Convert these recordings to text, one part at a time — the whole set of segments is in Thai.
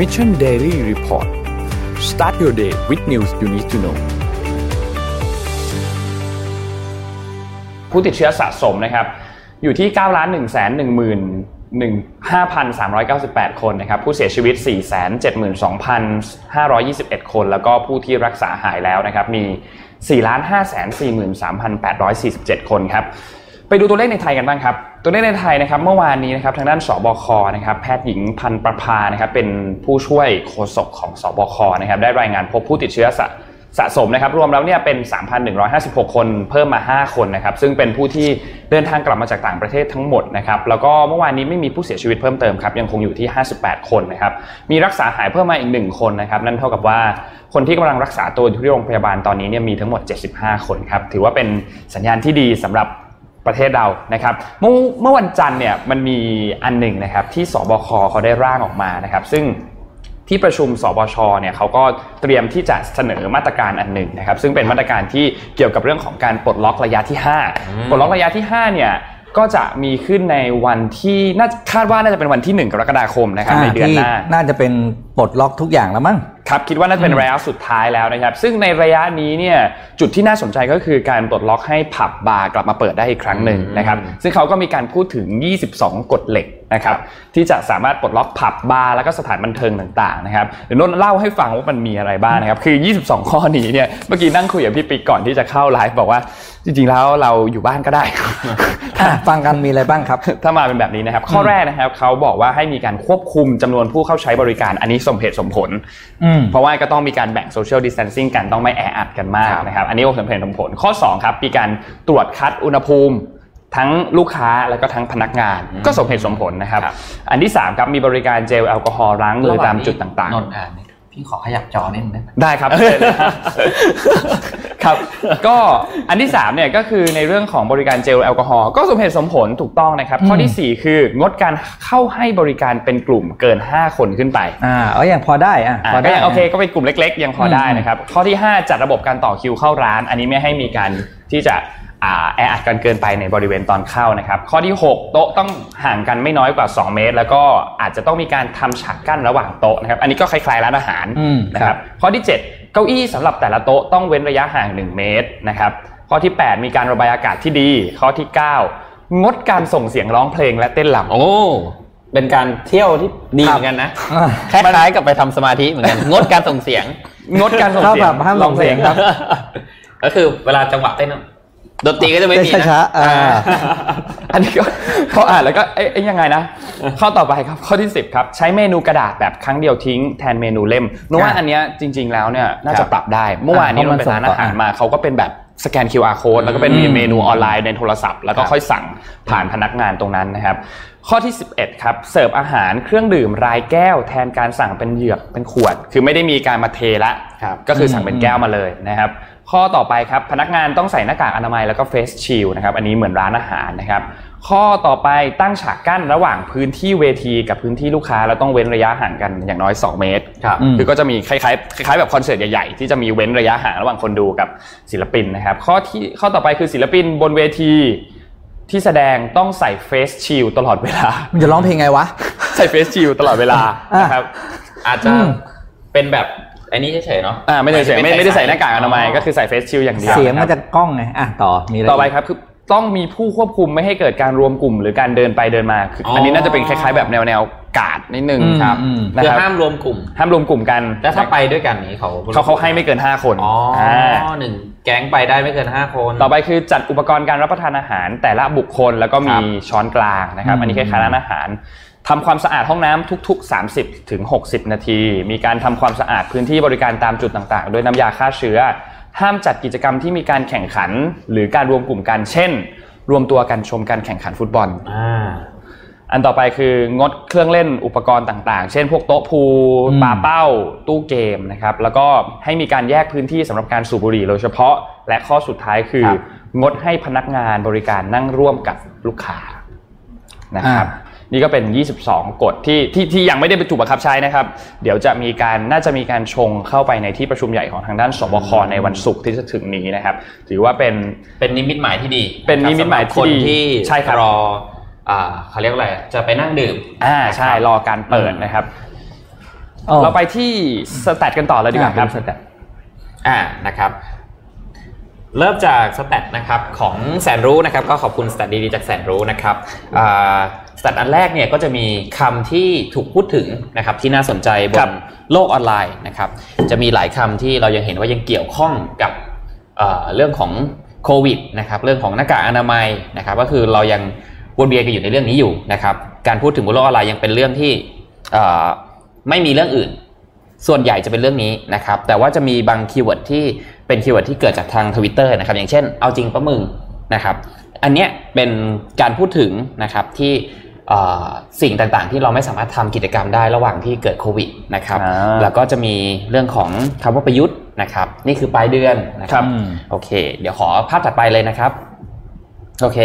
Mission Daily Report start your day with news you need to know ผู้ติดเชื้อสะสมนะครับ อยู่ที่9ล้าน1 1 1 5,398 คนนะครับ ผู้เสียชีวิต 472,521 คน แล้วก็ผู้ที่รักษาหายแล้วนะครับ มี 4 5 43,847 คนครับ ไปดูตัวเลขในไทยกันบ้างครับ ตัวเลขในไทยนะครับเมื่อวานนี้นะครับทางด้านสบคนะครับแพทย์หญิงพันประภานะครับเป็นผู้ช่วยโฆษกของสบคนะครับได้รายงานพบผู้ติดเชื้อสะสะสมนะครับรวมแล้วเนี่ยเป็น 3,156 คนเพิ่มมา 5 คนนะครับซึ่งเป็นผู้ที่เดินทางกลับมาจากต่างประเทศทั้งหมดนะครับแล้วก็เมื่อวานนี้ไม่มีผู้เสียชีวิตเพิ่มเติมครับยังคงอยู่ที่ 58 คนนะครับมีรักษาหายเพิ่มมาอีก 1 คนนะครับนั่นเท่ากับว่าคนที่กำลังรักษาตัวอยู่ที่โรงพยาบาลตอนนี้เนี่ยมีทั้งหมด 75 คนครับถือว่าเป็นสัญญาณที่ดีสำหรับ ประเทศเรานะครับเมื่อเมื่อวันจันทร์เนี่ยมันมีอันหนึ่งนะครับที่สบคเขาได้ร่างออกมานะครับ ซึ่งที่ประชุมสบชเนี่ยเขาก็เตรียมที่จะเสนอมาตรการอันหนึ่งนะครับ ซึ่งเป็นมาตรการที่เกี่ยวกับเรื่องของการปลดล็อกระยะที่ 5 ปลดล็อกระยะที่5เนี่ยก็จะมีขึ้นในวันที่น่าคาดว่าน่าจะเป็นวันที่ 1 กรกฎาคมนะครับในเดือนหน้าน่าจะเป็นปลดล็อกทุกอย่างแล้วมั้ง ครับคิดว่าน่าจะเป็นระยะสุดท้ายแล้วนะครับ ซึ่งในระยะนี้เนี่ยจุดที่น่าสนใจก็คือการปลดล็อกให้ผับบาร์กลับมาเปิดได้อีกครั้งหนึ่งนะครับ ซึ่งเขาก็มีการพูดถึง 22 กฎเหล็ก นะครับที่จะสามารถปลดล็อกผับบาร์แล้วก็สถานบันเทิงต่างๆนะครับเดี๋ยวนนท์เล่าให้ฟังว่ามันมีอะไรบ้างนะครับคือ 22 ข้อนี้เนี่ยเมื่อกี้นั่งคุยกับพี่ปิ๊กก่อนที่จะเข้าไลฟ์บอกว่าจริงๆแล้วเราอยู่บ้านก็ได้ฟังกันมีอะไรบ้างครับ ถ้ามาเป็นแบบนี้นะครับ ข้อแรกนะครับเขาบอกว่าให้มีการควบคุมจำนวนผู้เข้าใช้บริการอันนี้สมเหตุสมผล เพราะว่าก็ต้องมีการแบ่งโซเชียลดิส a ทนซิ่งกันต้องไม่แออัดกันมากนะครับ อันนี้สมเหตุสมผล ข้อ2ครับมีการตรวจคัดอุณหภูมิ ทั้งลูกค้าแล้วก็ทั้งพนักงาน ก็สมเหตุสมผลนะครับ อันที่3ครับมีบริการเจลแอลกอฮอล์ล้างมือตามจุดต่างๆนนท์อ่านพี่ขอขยับจอนิดนึงได้ไหมได้ครับครับ ก็อันที่3เนี่ยก็คือในเรื่องของบริการเจลแอลกอฮอล์ก็สมเหตุสมผลถูกต้องนะครับ ข้อทีสี่4 คืองดการเข้าให้บริการเป็นกลุ่มเกิน 5 คนขึ้นไปอ่าเอออย่างพอได้อะอ่าพอก็ได้ยังโอเคก็เป็นกลุ่มเล็ก ๆ ยังพอได้นะครับ ข้อที่ 5 จัดระบบการต่อคิวเข้าร้าน อันนี้ไม่ให้มีการที่จะอ่า แออัดกันเกินไปในบริเวณตอนเข้านะครับ ข้อที่ 6 โต๊ะต้องห่างกันไม่น้อยกว่า 2 เมตร แล้วก็อาจจะต้องมีการทำฉากกั้นระหว่างโต๊ะนะครับ อันนี้ก็คล้ายๆร้านอาหารอืมนะคครัรับบข้อที่ 7 เก้าอี้สำหรับแต่ละโต๊ะต้องเว้นระยะห่าง 1 เมตรนะครับ ข้อที่ 8 มีการระบายอากาศที่ดี ข้อที่ 9 งดการส่งเสียงร้องเพลงและเต้นรำโอ้เป็นการเที่ยวที่ดีเหมือนกันนะอ่าคล้ายๆกับไปทำสมาธิเหมือนกันงดการส่งเสียง งดการส่งเข้าเสียแบงบห้ามส่งเสียงครับ ก็คือเวลาจังหวะเต้น ดนตรีก็จะไม่มีเต้นนะช้าๆอ่าอันนี้ก็เขาอ่านแล้วก็เอ๊ะเอ๊ะยังไงนะข้อต่อไปครับข้อที่ 10ครับใช้เมนูกระดาษแบบครั้งเดียวทิ้งแทนเมนูเล่มนึกว่าอันเนี้ยจริง ๆ แล้วเนี่ยน่าจะปรับได้ เมื่อวานนี้เพเราราะมันไปร้านส่งต่ออาหารมาเขาก็เป็นแบบสแกน QR code แล้วก็เป็นเมนูออนไลน์ในโทรศัพท์ แล้วก็ค่อยสั่งผ่านพนักงานตรงนั้นนะครับ ข้อที่ 11 ครับ เสิร์ฟอาหารเครื่องดื่มรายแก้วแทนการสั่งเป็นเหยือกเป็นขวด คือไม่ได้มีการมาเทละครับก็คือสั่งเป็นแก้วมาเลยนะครับ ข้อต่อไปครับพนักงานต้องใส่หน้ากากอนามัยแล้วก็เฟสชิลนะครับอันนี้เหมือนร้านอาหารนะครับข้อต่อไปตั้งฉากกั้นระหว่างพื้นที่เวทีกับพื้นที่ลูกค้าแล้วต้องเว้นระยะห่างกันอย่างน้อย 2 เมตรครับอืมคือก็จะมีคล้ายๆคล้ายๆแบบคอนเสิร์ตใหญ่ๆ ที่จะมีเว้นระยะห่างระหว่างคนดูกับศิลปินนะครับข้อที่ข้อต่อไปคือศิลปินบนเวทีที่แสดงต้องใส่เฟสชิลตลอดเวลา มันจะร้องเพลงไงวะ ใส่เฟสชิลตลอดเวลานะครับอาจจะเป็นแบบไอ้นี้เฉยๆเนาะอ่าไม่ได้ใส่ไม่ไม่ได้ใส่หน้ากากอนามัยก็คือใส่เฟสชิลอย่างเดียวเสียงนะคมัรันบจะกล้องไงอะต่อมีอะไรต่อไปครับคือต้องมีผู้ควบคุมไม่ให้เกิดการรวมกลุ่มหรือการเดินไปเดินมาคืออันนี้น่าจะเป็นคล้ายๆแบบแนวแนวๆกาดนิดนึงอืมครับอืมนะคือครับห้ามรวมกลุ่ม ห้ามรวมกลุ่มกันแล้วถ้าไปด้วยกันนี้เขาเขาเขาให้ไม่เกิน 5 คนอ๋ออาหนึ่งแก๊งไปได้ไม่เกินห้าคน ต่อไปคือจัดอุปกรณ์การรับประทานอาหารแต่ละบุคคลแล้วก็มีครับช้อนกลางนะครับอืมอันนี้คล้ายๆร้านอาหาร ทำความสะอาดห้องน้ำทุก ๆ 30ถึง60 นาที มีการทำความสะอาดพื้นที่บริการตามจุดต่างๆ ด้วยน้ำยาฆ่าเชื้อ ห้ามจัดกิจกรรมที่มีการแข่งขัน หรือการรวมกลุ่มกันเช่น รวมตัวกันชมการแข่งขันฟุตบอลอ่าอันต่อไปคืองดเครื่องเล่นอุปกรณ์ต่างๆ เช่น พวกโต๊ะพูลอืมปาเป้า ตู้เกมนะครับ แล้วก็ให้มีการแยกพื้นที่สำหรับการสูบบุหรี่โดยเฉพาะ และข้อสุดท้ายคือครับงดให้พนักงานบริการนั่งร่วมกับลูกค้านะครับ นี่ก็เป็น 22 กฎที่ที่ที่ยังไม่ได้ไปถูกบังคับใช้นะครับ เดี๋ยวจะมีการน่าจะมีการชงเข้าไปในที่ประชุมใหญ่ของทางด้านสบคในวันศุกร์ที่จะถึงนี้นะครับ ถือว่าเป็นเป็นนิมิตหมายที่ดี เป็นนิมิตหมายที่ดีสำรับคนที่ใช่ครับรออ่าเขาเรียกว่าอะไรจะไปนั่งดื่มอ่าใช่รอการเปิดนะครับอ๋อเราไปที่ stat กันต่อเลยดีกว่าครับอะเป็น stat อ่านะครับ เริ่มจาก stat นะครับของแสนรู้นะครับก็ขอบคุณ stat ดีๆจากแสนรู้นะครับอ่า stat อันแรกเนี่ยก็จะมีคำที่ถูกพูดถึงนะครับที่น่าสนใจบครันบโลกออนไลน์นะครับจะมีหลายคำที่เรายังเห็นว่ายังเกี่ยวข้องกับเอ่อเรื่องของโควิดนะครับเรื่องของหน้ากากอนามัยนะครับก็คือเรายังวนเวียนกันอยู่ในเรื่องนี้อยู่นะครับการพูดถึงบนโลกออนไลน์ยังเป็นเรื่องที่เอ่อไม่มีเรื่องอื่น ส่วนใหญ่จะเป็นเรื่องนี้นะครับแต่ว่าจะมีบาง keyword ที่ เป็น keyword ที่เกิดจากทางทวิตเตอร์นะครับ อย่างเช่น เอาจริงปะมึงนะครับ อันเนี้ยเป็นการพูดถึงนะครับที่เอ่อสิ่งต่างๆ ที่เราไม่สามารถทำกิจกรรมได้ระหว่างที่เกิดโควิดนะครับอ่าแล้วก็จะมีเรื่องของคำว่าประยุทธ์นะครับ นี่คือปลายเดือนนะครับอืมโอเค เดี๋ยวขอภาพถัดไปเลยนะครับ โอเค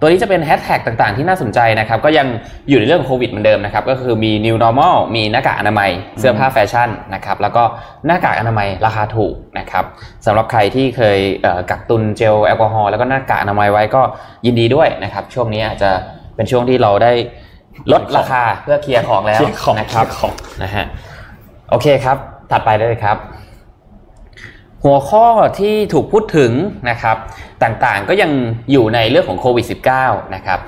ตัวนี้จะเป็นแฮชแท็กต่างๆ ที่น่าสนใจนะครับ ก็ยังอยู่ในเรื่องโควิดเหมือนเดิมนะครับ ก็คือมี new normal มีหน้ากากอนามัย เสื้อผ้าแฟชั่นนะครับ แล้วก็หน้ากากอนามัยราคาถูกนะครับสำหรับใครที่เคยเอ่อกักตุนเจลแอลกอฮอล์แล้วก็หน้ากากอนามัยไว้ก็ยินดีด้วยนะครับ ช่วงนี้อาจจะเป็นช่วงที่เราได้ลดราคาเพื่อเคลียร์ของแล้วเคลียร์ของนะครับเคลียร์ของนะฮะ โอเคครับ ถัดไปได้เลยครับ หัวข้อที่ถูกพูดถึงนะครับต่างๆก็ยังอยู่ในเรื่องของโควิด -19 นะครับ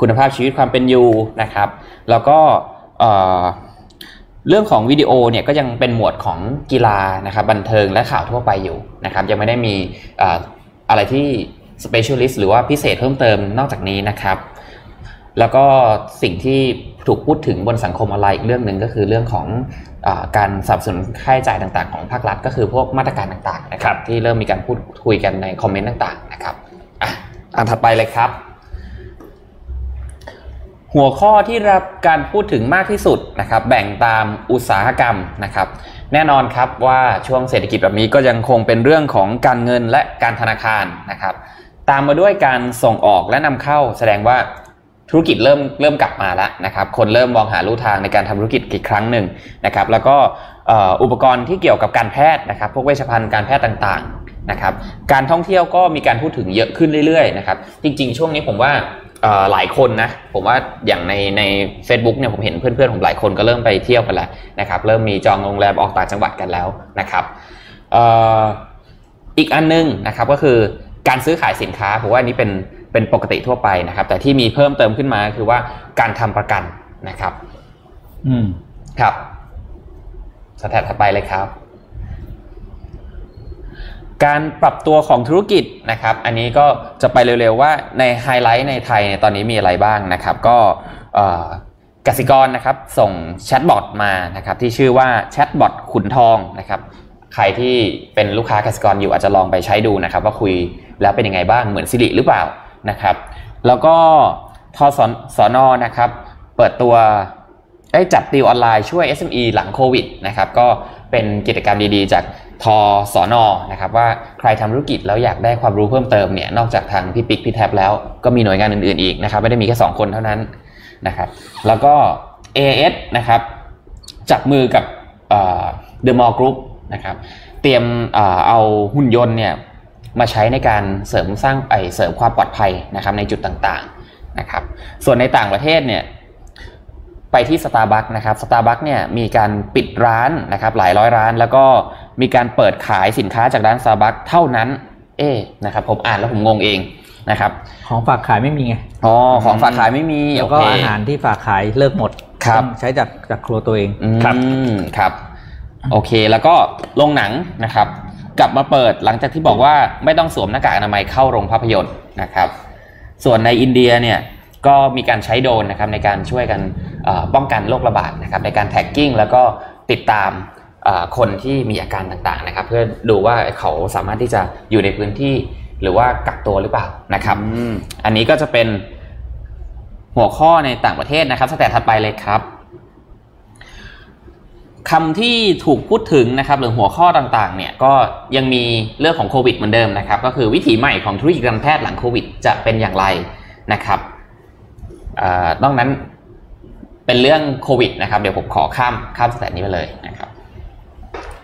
คุณภาพชีวิตความเป็นอยู่นะครับ แล้วก็เรื่องของวิดีโอเนี่ยก็ยังเป็นหมวดของกีฬานะครับบันเทิงและข่าวทั่วไปอยู่นะครับยังไม่ได้มีเอ่อะไรที่ specialist หรือว่าพิเศษเพิ่มเติมนอกจากนี้นะครับ แล้วก็สิ่งที่ถูกพูดถึงบนสังคมออนไลน์อีกเรื่องหนึ่งก็คือเรื่องของ การสนับสนุนค่าใช้จ่ายต่างๆของภาครัฐก็คือพวกมาตรการต่างๆนะครับที่เริ่มมีการพูดคุยกันในคอมเมนต์ต่างๆนะครับอะอันถัดไปเลยครับ หัวข้อที่รับการพูดถึงมากที่สุดนะครับแบ่งตามอุตสาหกรรมนะครับ แน่นอนครับว่าช่วงเศรษฐกิจแบบนี้ก็ยังคงเป็นเรื่องของการเงินและการธนาคารนะครับ ตามมาด้วยการส่งออกและนำเข้าแสดงว่า ธุรกิจเริ่มเริ่มกลับมาแล้วนะครับ คนเริ่มมองหาลู่ทางในการทำธุรกิจอีกครั้งหนึ่งนะครับ แล้วก็อุปกรณ์ที่เกี่ยวกับการแพทย์นะครับ พวกเวชภัณฑ์การแพทย์ต่างๆนะครับ การท่องเที่ยวก็มีการพูดถึงเยอะขึ้นเรื่อยๆนะครับ จริง ๆ ช่วงนี้ผมว่าหลายคนนะผมว่าอย่างในใน a c e b o o k เนี่ยผมเห็นเพื่อนๆผมหลายคนก็เริ่มไปเที่ยวกันแล้วนะครับ เริ่มมีจองโรงแรมออกต่างจังหวัดกันแล้วนะครับอ่ออีกอันนึงนะครับก็คือการซื้อขายสินค้าผมว่าอันนี้เป็น เป็นปกติทั่วไปนะครับ แต่ที่มีเพิ่มเติมขึ้นมาคือว่าการทำประกันนะครับ อืมครับสแตทถัดไปเลยครับ การปรับตัวของธุรกิจนะครับ อันนี้ก็จะไปเร็วๆว่าในไฮไลท์ในไทยเนี่ยตอนนี้มีอะไรบ้างนะครับ ก็เอ่อกสิกรนะครับ ส่ง chatbot มานะครับ ที่ชื่อว่า chatbot ขุนทองนะครับใครที่เป็นลูกค้ากสิกรอยู่อาจจะลองไปใช้ดูนะครับ ว่าคุยแล้วเป็นยังไงบ้างเหมือน Siri หรือเปล่า นะครับ แล้วก็ทอสสนอนะครับ เปิดตัวได้จัดติวออนไลน์ช่วย SME หลังโควิดนะครับ ก็เป็นกิจกรรมดีๆ จากทอสอนอนะครับ ว่าใครทำธุรกิจแล้วอยากได้ความรู้เพิ่มเติมเนี่ยนอกจากทางพี่ปิ๊กพี่แท็บแล้วก็มีหน่วยงานอื่นๆอีกนะครับ ไม่ได้มีแค่สองคนเท่านั้นนะครับ แล้วก็ AIS นะครับ จับมือกับเดอะมอลล์กรุ๊ปนะครับ เตรียมเอาหุ่นยนต์เนี่ย มาใช้ในการเสริมสร้างไอเสริมความปลอดภัยนะครับในจุดต่างๆนะครับส่วนในต่างประเทศเนี่ยไปที่สตาร์บัคนะครับสตาร์บัคเนี่ยมีการปิดร้านนะครับหลายร้อยร้าน แล้วก็มีการเปิดขายสินค้าจากร้านสตาร์บัคเท่านั้น เอ๊ะนะครับผมอ่านแล้วผมงงเองนะครับของฝากขายไม่มีไงอ๋อของฝากขายไม่มีแล้วก็โอเคอาหารที่ฝากขายเลิกหมดครับต้องใช้จากจากครัวตัวเองอืมครับครับ โอเคแล้วก็โรงหนังนะครับ กลับมาเปิดหลังจากที่บอกว่าไม่ต้องสวมหน้ากากอนามัยเข้าโรงภาพยนตร์นะครับ ส่วนในอินเดียเนี่ยก็มีการใช้โดรนนะครับในการช่วยกันเอ่อป้องกันโรคระบาดนะครับในการ tracking แล้วก็ติดตามเอ่อคนที่มีอาการต่างๆนะครับ เพื่อดูว่าเขาสามารถที่จะอยู่ในพื้นที่หรือว่ากักตัวหรือเปล่านะครับอืมอันนี้ก็จะเป็นหัวข้อในต่างประเทศนะครับสแตทถัดไปเลยครับ คำที่ถูกพูดถึงนะครับหรือหัวข้อต่างๆเนี่ยก็ยังมีเรื่องของโควิดเหมือนเดิมนะครับก็คือวิถีใหม่ของธุรกิจการแพทย์หลังโควิดจะเป็นอย่างไรนะครับเอ่อนอกนั้นเป็นเรื่องโควิดนะครับเดี๋ยวผมขอข้ามข้ามสแตทนี้ไปเลยนะครับ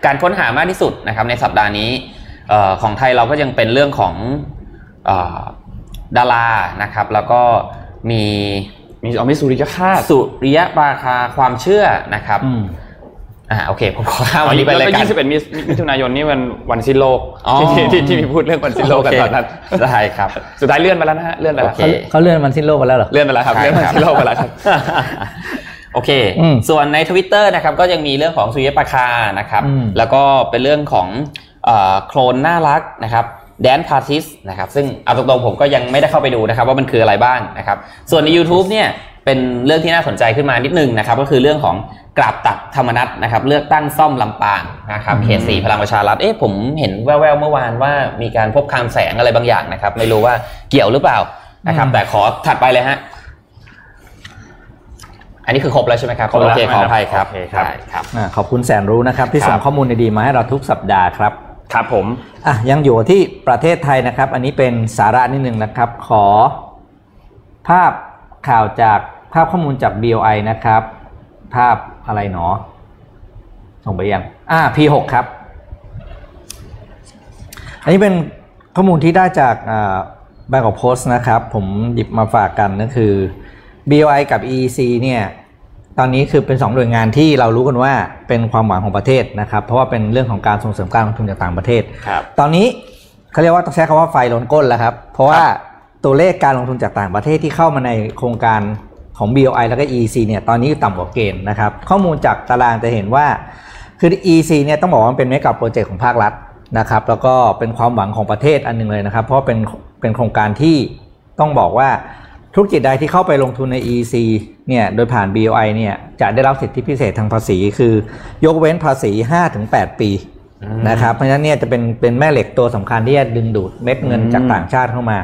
การค้นหามากที่สุดนะครับในสัปดาห์นี้เออของไทยเราก็ยังเป็นเรื่องของเออดารานะครับแล้วก็มีมีเอามิสุริยคาตสุริยะปราคาความเชื่อนะครับ อืมอ่าโอเคผมขอข้ามวัวันนนี้นี้ไปเลยแล้วกัก็น21มิมิถุนายนนี่วันวันสิ้นโลกอ๋อที่ที่ที่มีพูดเรื่องวันสิ้นโลกกันตอนนั้นโอเคได้ครับ สุดท้ายเลื่อนไปแล้วนะฮะเลื่อนไปแล้วโอเคเขาเขาเลื่อนมันสิ้นโลกไปแล้วเหรอเลื่อนไปแล้วครับใช่เลื่อนวันครับสิ้นโลกไปแล้วครับโอเคอืมส่วนใน Twitter นะครับก็ยังมีเรื่องของสุริยุปราคานะครับอืมแล้วก็เป็นเรื่องของเอ่อโคลนน่ารักนะครับแดนพาร์ทิสนะครับซึ่งเอาตรงๆผมก็ยังไม่ได้เข้าไปดูนะครับ ว่ามันคืออะไรบ้างนะครับ ส่วนใน YouTube เนี่ยเป็นเรื่องที่น่าสนใจขึ้นมานิดนึงนะครับ ก็คือเรื่องของ กราบตักธรรมนัสนะครับ เลือกตั้งซ่อมลำปางนะครับเขตสี่พลังประชารัฐเอ๊ะผมเห็นแว่วๆเมื่อวานว่ามีการพบคลังแสงอะไรบางอย่างนะครับ ไม่รู้ว่าเกี่ยวหรือเปล่านะครับ แต่ขอถัดไปเลยฮะอันนี้คือครบแล้วใช่ไหมครับครบแล้วโอเคขออภัยครับโอเคครับได้ครับอ่าขอบคุณแสนรู้นะครับ ที่ครับส่งข้อมูลดีๆมาให้เราทุกสัปดาห์ครับครับผมอะยังอยู่ที่ประเทศไทยนะครับ อันนี้เป็นสาระนิดนึงนะครับ ขอภาพข่าวจากภาพข้อมูลจาก BOI นะครับ ภาพอะไรหนอ ส่งไปยัง อ่า P6 ครับ อันนี้เป็นข้อมูลที่ได้จากแบงก์ของโพสต์นะครับ ผมหยิบมาฝากกันก็คือ BOI กับ EEC เนี่ยตอนนี้คือเป็น2หน่วยงานที่เรารู้กันว่าเป็นความหวังของประเทศนะครับ เพราะว่าเป็นเรื่องของการส่งเสริมการลงทุนจากต่างประเทศครับตอนนี้เขาเรียกว่าต้องใช้คำว่าไฟล้นก้นแล้วครับ เพราะว่าตัวเลขการลงทุนจากต่างประเทศที่เข้ามาในโครงการ ของ BOI แล้วก็ EC เนี่ยตอนนี้ต่ำกว่าเกณฑ์นะครับข้อมูลจากตารางจะเห็นว่าคือ EC เนี่ยต้องบอกว่ามันเป็นเมกะโปรเจกต์ของภาครัฐนะครับแล้วก็เป็นความหวังของประเทศอันหนึงเลยนะครับ เพราะเป็นเป็นโครงการที่ต้องบอกว่าธุรกิจใดที่เข้าไปลงทุนใน EC เนี่ยโดยผ่าน BOI เนี่ยจะได้รับสิทธิพิเศษทางภาษี คือยกเว้นภาษี 5-8 ปีนะครับเพราะฉะนั้นเนี่ยจะเป็นเป็นแม่เหล็กตัวสำคัญที่จะดึงดูดเม็ดเงินจากต่างชาติเข้ามา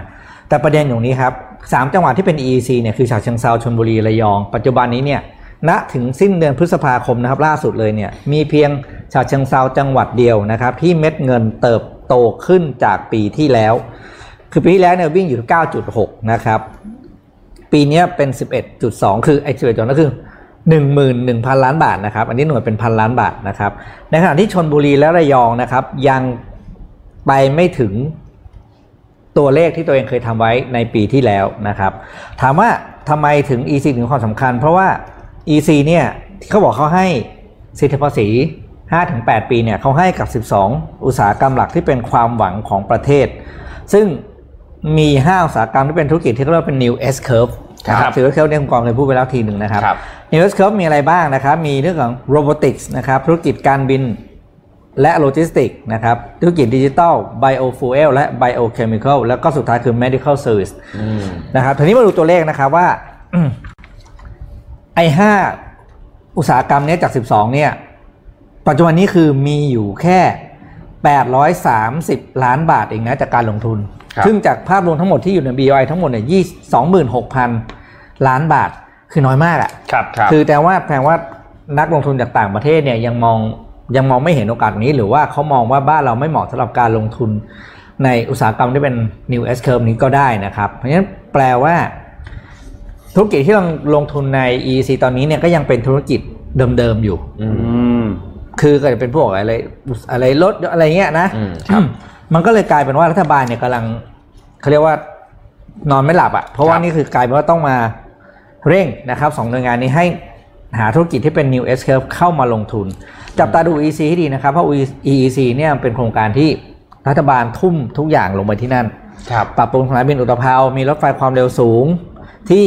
แต่ประเด็นอยู่นี้ครับ สามจังหวัดที่เป็น EEC เนี่ยคือฉะเชิงเซาชลบุรีระยอง ปัจจุบันนี้เนี่ยณถึงสิ้นเดือนพฤษภาคมนะครับล่าสุดเลยเนี่ยมีเพียงฉะเชิงเซาจังหวัดเดียวนะครับที่เม็ดเงินเติบโตขึ้นจากปีที่แล้ว คือปีที่แล้วเนี่ยวิ่งอยู่ที่9.6 นะครับ ปีนี้เป็น 11.2 คือไอ้11จุดก็คือ 11,000 ล้านบาทนะครับอันนี้หน่วยเป็นพันล้านบาทนะครับในขณะที่ชนบุรีและระยองนะครับยังไปไม่ถึง ตัวเลขที่ตัวเองเคยทำไว้ในปีที่แล้วนะครับ ถามว่าทำไมถึง EC ถึงความสำคัญ เพราะว่า EC เนี่ยที่เขาบอกเขาให้สิทธิภาษี 5-8 ปีเนี่ยเขาให้กับ 12 อุตสาหกรรมหลักที่เป็นความหวังของประเทศ ซึ่งมี 5 อุตสาหกรรมที่เป็นธุรกิจที่เรียกว่าเป็น new S curve นะคครัรับบ new S curve เนี่ยคุณกองเคยพูดไปแล้วทีหนึ่งนะครับครับ new S curve มีอะไรบ้างนะครับ มีเรื่องของ robotics นะครับ ธุรกิจการบิน และโลจิสติกส์นะครับธุรกิจดิจิทัล biofuel และ biochemical แล้วก็สุดท้ายคือ medical service อืมนะครับทีนี้มาดูตัวเลขนะครับว่าไอ้ห้าอุตสาหกรรมเนี้ยจาก 12 เนี่ย ปัจจุบันนี้คือมีอยู่แค่ 830 ล้านบาทเองนะจากการลงทุนครับซึ่งจากภาพรวมทั้งหมดที่อยู่ใน BOI ทั้งหมดเนี่ย26,000 ล้านบาทคือน้อยมากอะครับครับ คือแต่ว่าแปลว่านักลงทุนจากต่างประเทศเนี่ยยังมอง ยังมองไม่เห็นโอกาสนี้ หรือว่าเขามองว่าบ้านเราไม่เหมาะสำหรับการลงทุนในอุตสาหกรรมที่เป็น new S curve นี้ก็ได้นะครับ เพราะฉะนั้นแปลว่าธุรกิจที่ลงลงทุนใน EC ตอนนี้เนี่ยก็ยังเป็นธุรกิจเดิมๆอยู่อืมอืมคือก็จะเป็นพวกอะไรอะไรรถอะไรเงี้ยนะอืมครับมันก็เลยกลายเป็นว่ารัฐบาลเนี่ยกำลังเขาเรียกว่านอนไม่หลับอะ่ะ เพราะว่าครับนี่คือกลายเป็นว่าต้องมาเร่งนะครับสองหน่วยงานนี้ให้ หาธุรกิจที่เป็น new S curve เข้ามาลงทุน จับตาดู EC ให้ดีนะครับ เพราะ EEC เนี่ยเป็นโครงการที่รัฐบาลทุ่มทุกอย่างลงไปที่นั่นครับปรับปรุงสนามบินอุตภาวมีรถไฟความเร็วสูง ที่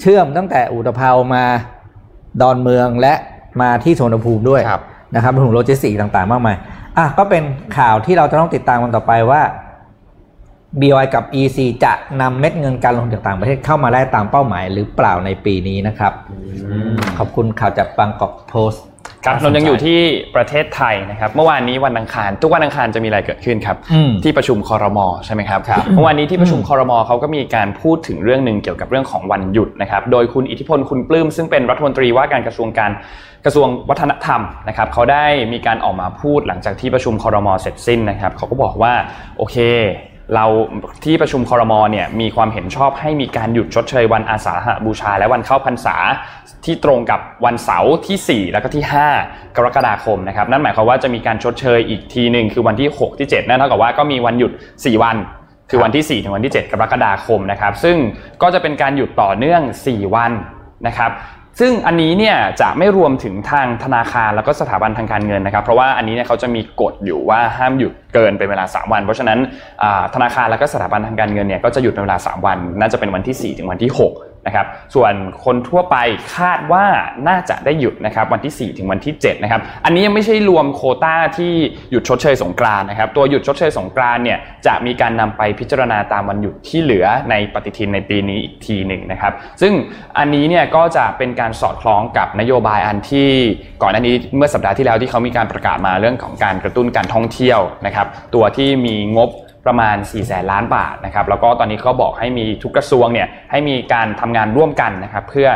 เชื่อมตั้งแต่อุตภาวมาดอนเมืองและมาที่สวนภูมิด้วยครับนะครับรวมถึงโลจิสติกส์ต่างๆ มากมายอะก็เป็นข่าวที่เราจะต้องติดตามกันต่อไปว่า BOI กับ EC จะนำเม็ดเงินการลงทุนจากต่างประเทศเข้ามาได้ตามเป้าหมายหรือเปล่าในปีนี้นะครับ ขอบคุณข่าวจากบางกอกโพสต์ครับนนท์ยังอยู่ที่ประเทศไทยนะครับ เมื่อวานนี้วันอังคาร ทุกวันอังคารจะมีอะไรเกิดขึ้นครับอืมที่ประชุมคอรมอใช่ไหมครับครับเมื่อวานนี้ที่ประชุมคอรมอเขาก็มีการพูดถึงเรื่องหนึ่งเกี่ยวกับเรื่องของวันหยุดนะครับ โดยคุณอิทธิพลคุณปลื้มซึ่งเป็นรัฐมนตรีว่าการกระทรวงการกระทรวงวัฒนธรรมนะครับเขาได้มีการออกมาพูดหลังจากที่ประชุมคอรมอเสร็จสิ้นนะครับเขาก็บอกว่าโอเค เราที่ประชุมคอรมอเนี่ยมีความเห็นชอบให้มีการหยุดชดเชยวันอาสาหบูชา และวันเข้าพรรษา ที่ตรงกับวันเสาร์ที่ 4 แล้วก็ที่ 5 กรกฎาคมนะครับนั่นหมายความว่าจะมีการชดเชยอีกทีหนึ่งคือวันที่ 6 ที่ 7 นั่นเท่ากับว่าก็มีวันหยุด 4 วันคือวันที่ 4 ถึงวันที่ 7 กรกฎาคมนะครับซึ่งก็จะเป็นการหยุดต่อเนื่อง 4 วันนะครับ ซึ่งอันนี้เนี่ยจะไม่รวมถึงทางธนาคารแล้วก็สถาบันทางการเงินนะครับ เพราะว่าอันนี้เนี่ยเขาจะมีกฎอยู่ว่าห้ามหยุดเกินเป็นเวลา 3 วัน เพราะฉะนั้นธนาคารแล้วก็สถาบันทางการเงินเนี่ยก็จะหยุดเป็นเวลา 3 วัน น่าจะเป็นวันที่ 4 ถึงวันที่ 6 นะครับส่วนคนทั่วไปคาดว่าน่าจะได้หยุดนะครับวันที่ 4 ถึงวันที่7นะครับอันนี้ยังไม่ใช่รวมโคต้าที่หยุดชดเชยสงกรานนะครับตัวหยุดชดเชยสงกรานเนี่ยจะมีการนำไปพิจารณาตามวันหยุดที่เหลือในปฏิทินในปีนี้อีกทีหนึ่งนะครับซึ่งอันนี้เนี่ยก็จะเป็นการสอดคล้องกับนโยบายอันที่ก่อนหน้านี้เมื่อสัปดาห์ที่แล้วที่เขามีการประกาศมาเรื่องของการกระตุ้นการท่องเที่ยวนะครับตัวที่มีงบ ประมาณ4แสนล้านบาทนะครับแล้วก็ตอนนี้เขาบอกให้มีทุกกระทรวงเนี่ยให้มีการทำงานร่วมกันนะครับเพื่อ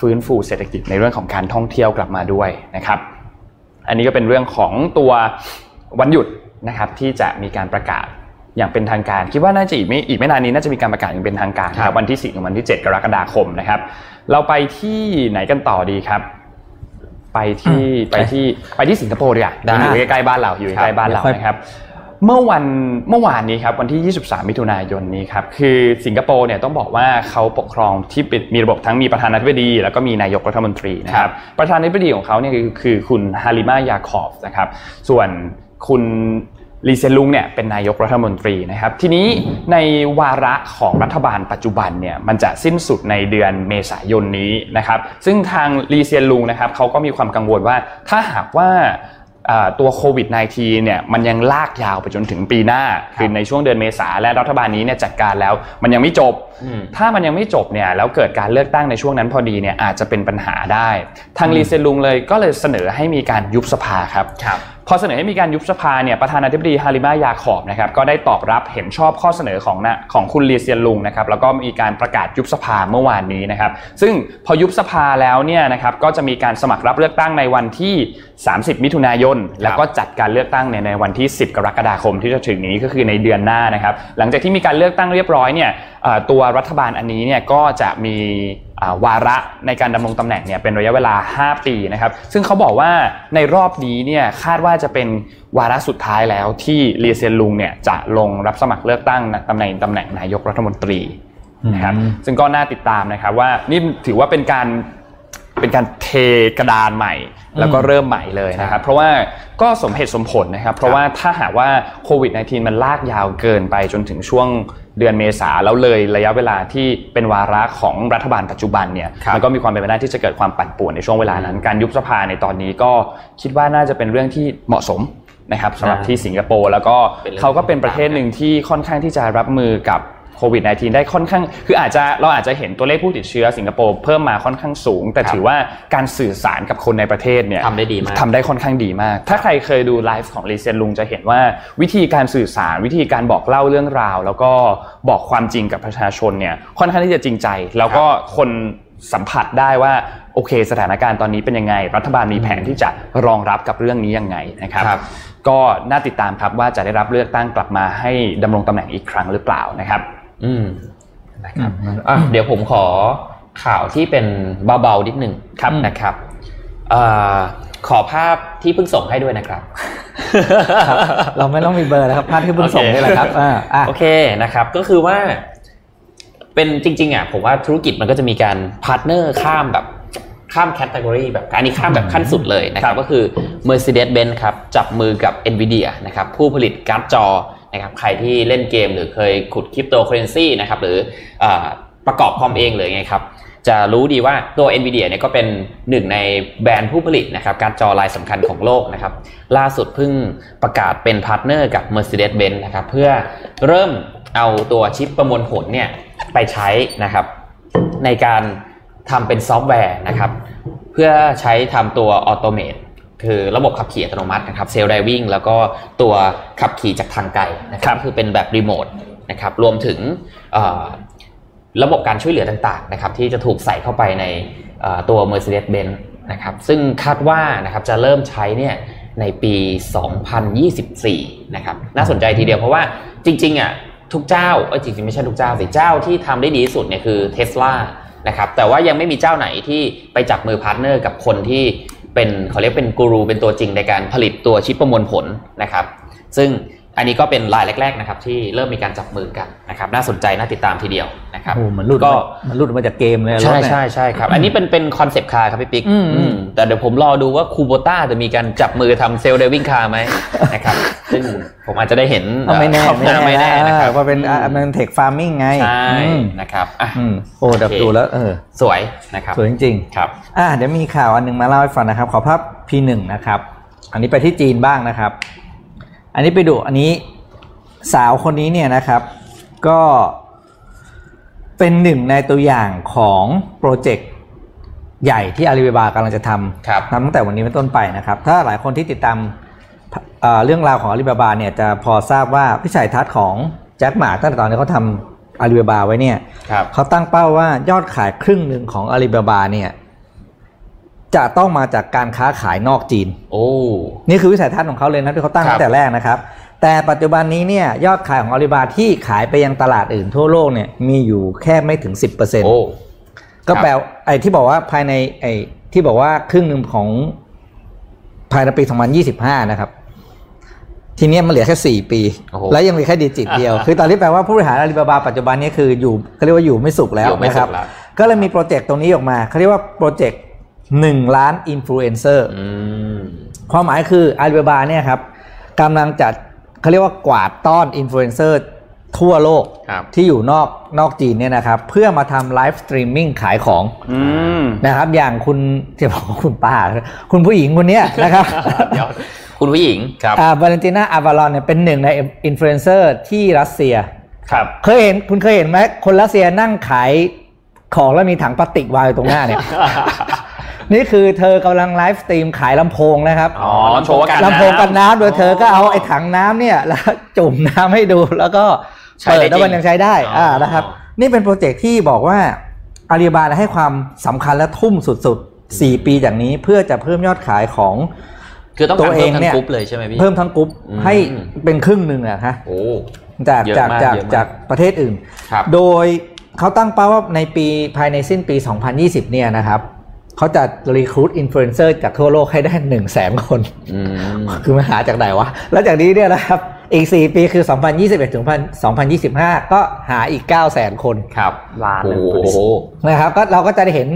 ฟื้นฟูเศรษฐกิจในเรื่องของการท่องเที่ยวกลับมาด้วยนะครับ อันนี้ก็เป็นเรื่องของตัววันหยุดนะครับที่จะมีการประกาศอย่างเป็นทางการ คิดว่าน่าจะอีกไม่อีกไม่นานนี้น่าจะมีการประกาศอย่างเป็นทางการครับวันที่4ถึงวันที่ 7 กรกฎาคมนะครับ เราไปที่ไหนกันต่อดีครับ ไปที่ไปที่ไปที่สิงคโปร์ดีกว่าอยู่ใกล้ๆบ้านเราอยู่ใกล้ๆบ้านเรานะครับ เมื่อวันเมื่อวานนี้ครับวันที่ 23 มิถุนายนนี้ครับคือสิงคโปร์เนี่ยต้องบอกว่าเขาปกครองที่เป็นมีระบบทั้งมีประธานาธิบดี แล้วก็มีนายกรัฐมนตรีนะครับประธานาธิบดีของเขาเนี่ยคือคือคุณฮาริมายาคอฟนะครับส่วนคุณลีเซยนลุงเนี่ยเป็นนายกรัฐมนตรีนะครับ ทีนี้ในวาระของรัฐบาลปัจจุบันเนี่ยมันจะสิ้นสุดในเดือนเมษายนนี้นะครับ ซึ่งทางลีเซียนลุงนะครับเขาก็มีความกังวลว่าถ้าหากว่าอ่า ตัวโควิด -19 เนี่ยมันยังลากยาวไปจนถึงปีหน้า คือในช่วงเดือนเมษาและรัฐบาลนี้เนี่ยจัดการแล้วมันยังไม่จบอืมถ้ามันยังไม่จบเนี่ยแล้วเกิดการเลือกตั้งในช่วงนั้นพอดีเนี่ยอาจจะเป็นปัญหาได้ ทางลีเซยนลุงเลยก็เลยเสนอให้มีการยุบสภาครับครับ พอเสนอให้มีการยุบสภาเนี่ยประธานาธิบดีฮาริมายาขอบนะครับก็ได้ตอบรับเห็นชอบข้อเสนอของนะของคุณลีเซียนลุงนะครับแล้วก็มีการประกาศยุบสภาเมื่อวานนี้นะครับซึ่งพอยุบสภาแล้วเนี่ยนะครับก็จะมีการสมัครรับเลือกตั้งในวันที่ 30 มิถุนายน แล้วก็จัดการเลือกตั้งเนี่ยในวันที่ 10 กรกฎาคมที่จะถึงนี้ก็คือในเดือนหน้านะครับหลังจากที่มีการเลือกตั้งเรียบร้อยเนี่ย ตัวรัฐบาลอันนี้เนี่ยก็จะมีอ่าวาระในการดำรงตำแหน่งเนี่ยเป็นระยะเวลา 5 ปีนะครับ ซึ่งเขาบอกว่าในรอบนี้เนี่ยคาดว่าจะเป็นวาระสุดท้ายแล้วที่ลีเซียนลุงเนี่ยจะลงรับสมัครเลือกตั้งตำแหน่งตำแหน่งนายกรัฐมนตรีนะครับอืมซึ่งก็น่าติดตามนะครับว่านี่ถือว่าเป็นการ เป็นการเทกระดานใหม่ แล้วก็เริ่มใหม่เลยนะครับเพราะว่าก็สมเหตุสมผลนะครับ เพราะว่าถ้าหากว่าโควิด -19 มันลากยาวเกินไปจนถึงช่วงเดือนเมษาแล้วเลยระยะเวลาที่เป็นวาระของรัฐบาลปัจจุบันเนี่ยครับมันก็มีความเป็นไปได้ที่จะเกิดความปั่นป่วนในช่วงเวลานั้น การยุบสภาในตอนนี้ก็คิดว่าน่าจะเป็นเรื่องที่เหมาะสมนะครับสำหรับที่สิงคโปร์แล้วก็เป็นเรื่องเขาก็เป็นประเทศหนึ่งที่ค่อนข้างที่จะรับมือกับ โควิด -19 ได้ค่อนข้าง คืออาจจะเราอาจจะเห็นตัวเลขผู้ติดเชื้อสิงคโปร์เพิ่มมาค่อนข้างสูง แต่ครับถือว่าการสื่อสารกับคนในประเทศเนี่ยทำได้ดีมากทำได้ค่อนข้างดีมาก ถ้าใครเคยดูไลฟ์ของลีเซียนลุงจะเห็นว่าวิธีการสื่อสารวิธีการบอกเล่าเรื่องราว แล้วก็บอกความจริงกับประชาชนเนี่ยค่อนข้างที่จะจริงใจ แล้วก็คนสัมผัสได้ว่าโอเค สถานการณ์ตอนนี้เป็นยังไง รัฐบาลมีแผนที่จะรองรับกับเรื่องนี้ยังไงนะครับครับก็น่าติดตามครับว่าจะได้รับเลือกตั้งกลับมาให้ดำรงตำแหน่งอีกครั้งหรือเปล่านะครับ อืมนะครับอะเดี๋ยวผมขอข่าวที่เป็นเบาๆนิดหนึ่งครับนะครับเอ่อขอภาพที่เพิ่งส่งให้ด้วยนะครับครับเราไม่ต้องมีเบอร์แล้วครับภาพที่เพิ่งส่งนี่แหละครับอ่าอะโอเคนะครับ ก็คือว่า เป็นจริง ๆอะผมว่าธุรกิจมันก็จะมีการpartner ข้ามแบบข้าม category แบบอันนี้ข้ามแบบขั้นสุดเลยนะครับ ก็คือ Mercedes-Benz ครับ จับมือกับ NVIDIA นะครับ ผู้ผลิตการ์ดจอ นะครับใครที่เล่นเกมหรือเคยขุดคริปโตเคอเรนซีนะครับหรือประกอบคอมเองเลยไงครับจะรู้ดีว่าตัว NVIDIA เนี่ยก็เป็นหนึ่งในแบรนด์ผู้ผลิตนะครับการ์ดจอรายสำคัญของโลกนะครับล่าสุดเพิ่งประกาศเป็น partner กับ Mercedes-Benz นะครับเพื่อเริ่มเอาตัวชิปประมวลผลเนี่ยไปใช้นะครับในการทำเป็นซอฟต์แวร์นะครับเพื่อใช้ทำตัว automate คือระบบขับขี่อัตโนมัตินะครับ self-driving แล้วก็ตัวขับขี่จากทางไกลนะครับก็คือเป็นแบบรีโมทนะครับรวมถึงเอ่อระบบการช่วยเหลือต่างๆนะครับที่จะถูกใส่เข้าไปในเอ่อตัว Mercedes-Benz นะครับซึ่งคาดว่านะครับจะเริ่มใช้เนี่ยในปี 2024 นะครับน่าสนใจทีเดียวเพราะว่าจริงๆอะทุกเจ้าเอ้ยจริงๆไม่ใช่ทุกเจ้าสิเจ้าที่ทำได้ดีที่สุดเนี่ยคือ Tesla นะครับแต่ว่ายังไม่มีเจ้าไหนที่ไปจับมือ partner กับคนที่ เป็นเขาเรียกเป็นกูรูเป็นตัวจริงในการผลิตตัวชิปประมวลผลนะครับ ซึ่ง อันนี้ก็เป็นรายแรก ๆนะครับ ที่เริ่มมีการจับมือกันนะครับน่าสนใจน่าติดตามทีเดียวนะครับโอ้เหมือนหลุดก็มามันหลุดมาจากเกมเลยรถใช่เนี่ยใช่ใช่ครับ อันนี้เป็นเป็น concept car ครับพี่ปิ๊กอืมอืมแต่เดี๋ยวผมรอดูว่าคูโบต้าจะมีการจับมือทำ self-driving car ไหมนะครับซึ่งผมอาจจะได้เห็นเอาไม่แน่เอ่อไม่แน่ไม่แน่นะนะครับเพราะเป็นอะมันเทคฟาร์มิงไงใช่อืมนะครับอะอืมโอ้แต่โอเคดูแล้วเออสวยนะครับสวยจริงครับๆอะเดี๋ยวมีข่าวอันหนึงมาเล่าให้ฟังนะครับ ขอภาพ P1 นะครับ อันนี้ไปที่จีนบ้างนะครับ อันนี้ไปดูอันนี้สาวคนนี้เนี่ยนะครับ ก็เป็นหนึ่งในตัวอย่างของโปรเจกต์ใหญ่ที่อาลีบาบากำลังจะทำครับทำตั้งแต่วันนี้เป็นต้นไปนะครับ ถ้าหลายคนที่ติดตามเอ่อเรื่องราวของอาลีบาบาเนี่ยจะพอทราบว่าพิสัยทัศน์ของแจ็คหมาตั้งแต่ตอนที่เขาทำอาลีบาบาไว้เนี่ยครับเขาตั้งเป้าว่ายอดขายครึ่งหนึ่งของอาลีบาบาเนี่ย จะต้องมาจากการค้าขายนอกจีน โอ้ นี่คือวิสัยทัศน์ของเขาเลยนะที่เขาตั้งครับตั้งแต่แรกนะครับ แต่ปัจจุบันนี้เนี่ยยอดขายของอาลีบาที่ขายไปยังตลาดอื่นทั่วโลกเนี่ยมีอยู่แค่ไม่ถึง 10%โอ้ก็แปลว่าไอ้ที่บอกว่าภายในไอ้ที่บอกว่าครึ่งหนึ่งของภายในปี 2025 นะครับ ทีเนี้ยมันเหลือแค่ 4 ปีโอ้โหแล้วยังเหลือแค่ digit เดียว คือตอนนี้แปลว่าผู้บริหารอาลีบาบาปัจจุบันนี้คืออยู่เขาเรียกว่าอยู่ไม่สุขแล้วอยู่ไม่สุขนะครับแล้วก็เลยมีโปรเจกต์ตรงนี้ออกมาเขาเรียกว่าโปรเจกต์ 1 ล้านอินฟลูเอนเซอร์อืมความหมายคืออาลีบาบาเนี่ยครับกำลังจัดเขาเรียกว่ากวาดต้อนอินฟลูเอนเซอร์ทั่วโลกครับที่อยู่นอกนอกจีนเนี่ยนะครับ เพื่อมาทำ live streaming ขายของอืมนะครับ อย่างคุณจะบอกว่าคุณป้า คุณผู้หญิงคนเนี้ยนะครับเดี๋ยวคุณผู้หญิงครับอ่าบาเลนติน่าอาวาลอนเนี่ยเป็นหนึ่งในอินฟลูเอนเซอร์ที่รัสเซียครับเคยเห็นคุณเคยเห็นไหมคนรัสเซียนั่งขายของแล้วมีถังพลาสติกวางอยู่ตรงหน้าเนี่ย นี่คือเธอกำลัง live stream ขายลำโพงนะครับอ๋อโชว์กันลำโพงกันน้ำโดยเธอก็เอาไอ้ถังน้ำเนี่ยแล้วจุ่มน้ำให้ดูแล้วก็ใช้ได้เปิดแล้วมันจริงยังใช้ได้อ๋ออ่อ่านะครับ นี่เป็นโปรเจกต์ที่บอกว่าอาลีบาบาให้ความสำคัญและทุ่มสุดๆ 4 ปีจากนี้เพื่อจะเพิ่มยอดขายของคือต้องการตัวเนี่ยเออเพิ่มทั้เนี่งกรุ๊ปเลยใช่ไหมพี่เพิ่มทั้งกรุ๊ปอืมให้เป็นครึ่งหนึ่งอะฮะโอ้จากเยอะจากมากจากเยอะมากจากประเทศอื่นครับโดยเขาตั้งเป้าว่าในปีภายในสิ้นปี 2020 เนี่ยนะครับ เขาจะ recruit อินฟลูเอนเซอร์จากทั่วโลกให้ได้1 0 0 0 0แสนคนอืมคือมันหาจากไหนวะ แล้วจากนี้เนี่ยนะครับ อีก 4 ปีคือ 2021 ถึง 2025 ก็หาอีก 9 0 0แสนคน ครับล้านหนึ่งโอ้โหนะครับก็เราก็จะได้เห็น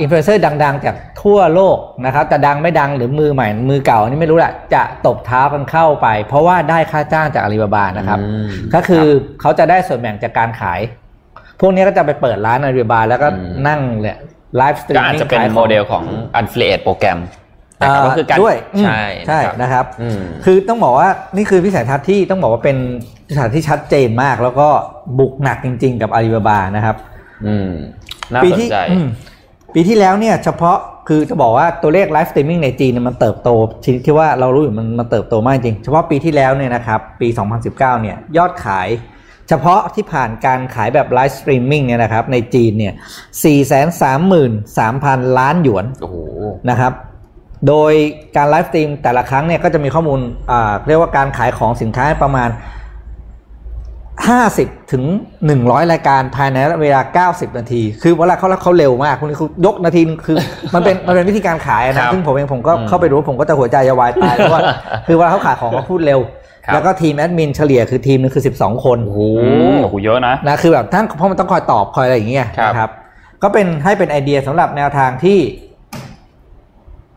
อินฟลูเอนเซอร์ดัง ๆ จากทั่วโลกนะครับจะดังไม่ดังหรือมือใหม่ มือเก่าอันนี่ไม่รู้แหละจะตบเท้ากันเข้าไป เพราะว่าได้ค่าจ้างจากอาลีบาบานะครับอืมก็คือเขาจะได้ส่วนแบ่งจากการขายพวกนี้ก็จะไปเปิดร้านอาลีบาบาแล้วก็อืมนั่งเนี่ย live streaming ขายของก็อาจจะเป็นโมเดลของ Affiliate program นะครับก็คือการด้วยอืมใช่ใช่นะครับอืมคือต้องบอกว่านี่คือวิสัยทัศน์ที่ต้องบอกว่าเป็นวิสัยทัศน์ที่ชัดเจนมาก แล้วก็บุกหนักจริง ๆ กับอาลีบาบานะครับอืมน่าสนใจปีที่อืมปีที่แล้วเนี่ยเฉพาะคือจะบอกว่าตัวเลข live streaming ในจีนเนี่ยมันเติบโตชนิดที่ว่าเรารู้อยู่มันมันเติบโตมากจริง เฉพาะปีที่แล้วเนี่ยนะครับปี 2019 เนี่ยยอดขาย เฉพาะที่ผ่านการขายแบบ live streaming เนี่ยนะครับในจีนเนี่ย433,000 ล้านหยวนโอ้โหนะครับโดยการ live stream แต่ละครั้งเนี่ยก็จะมีข้อมูลอ่าเรียกว่าการขายของสินค้าประมาณ 50 ถึง 100 รายการภายในเวลา 90 นาที คือเวลาเขาเขาเร็วมากคุณคือยกนาทีนึงคือ มันเป็นมันเป็นวิธีการขายนะครับซึ่งผมเองผมก็อืมเข้าไปดูผมก็จะหัวใจจะวายตายเพราะว่าคือเวลาเขาขายของเขาพูดเร็วครับ แล้วก็ทีมแอดมินเฉลี่ยคือทีมนึงคือ 12 คนโอ้โหอืมโอ้โหเยอะนะนะคือแบบทั้งเพราะมันต้องคอยตอบคอยอะไรอย่างเงี้ยครับนะครับก็เป็นให้เป็นไอเดียสำหรับแนวทางที่เ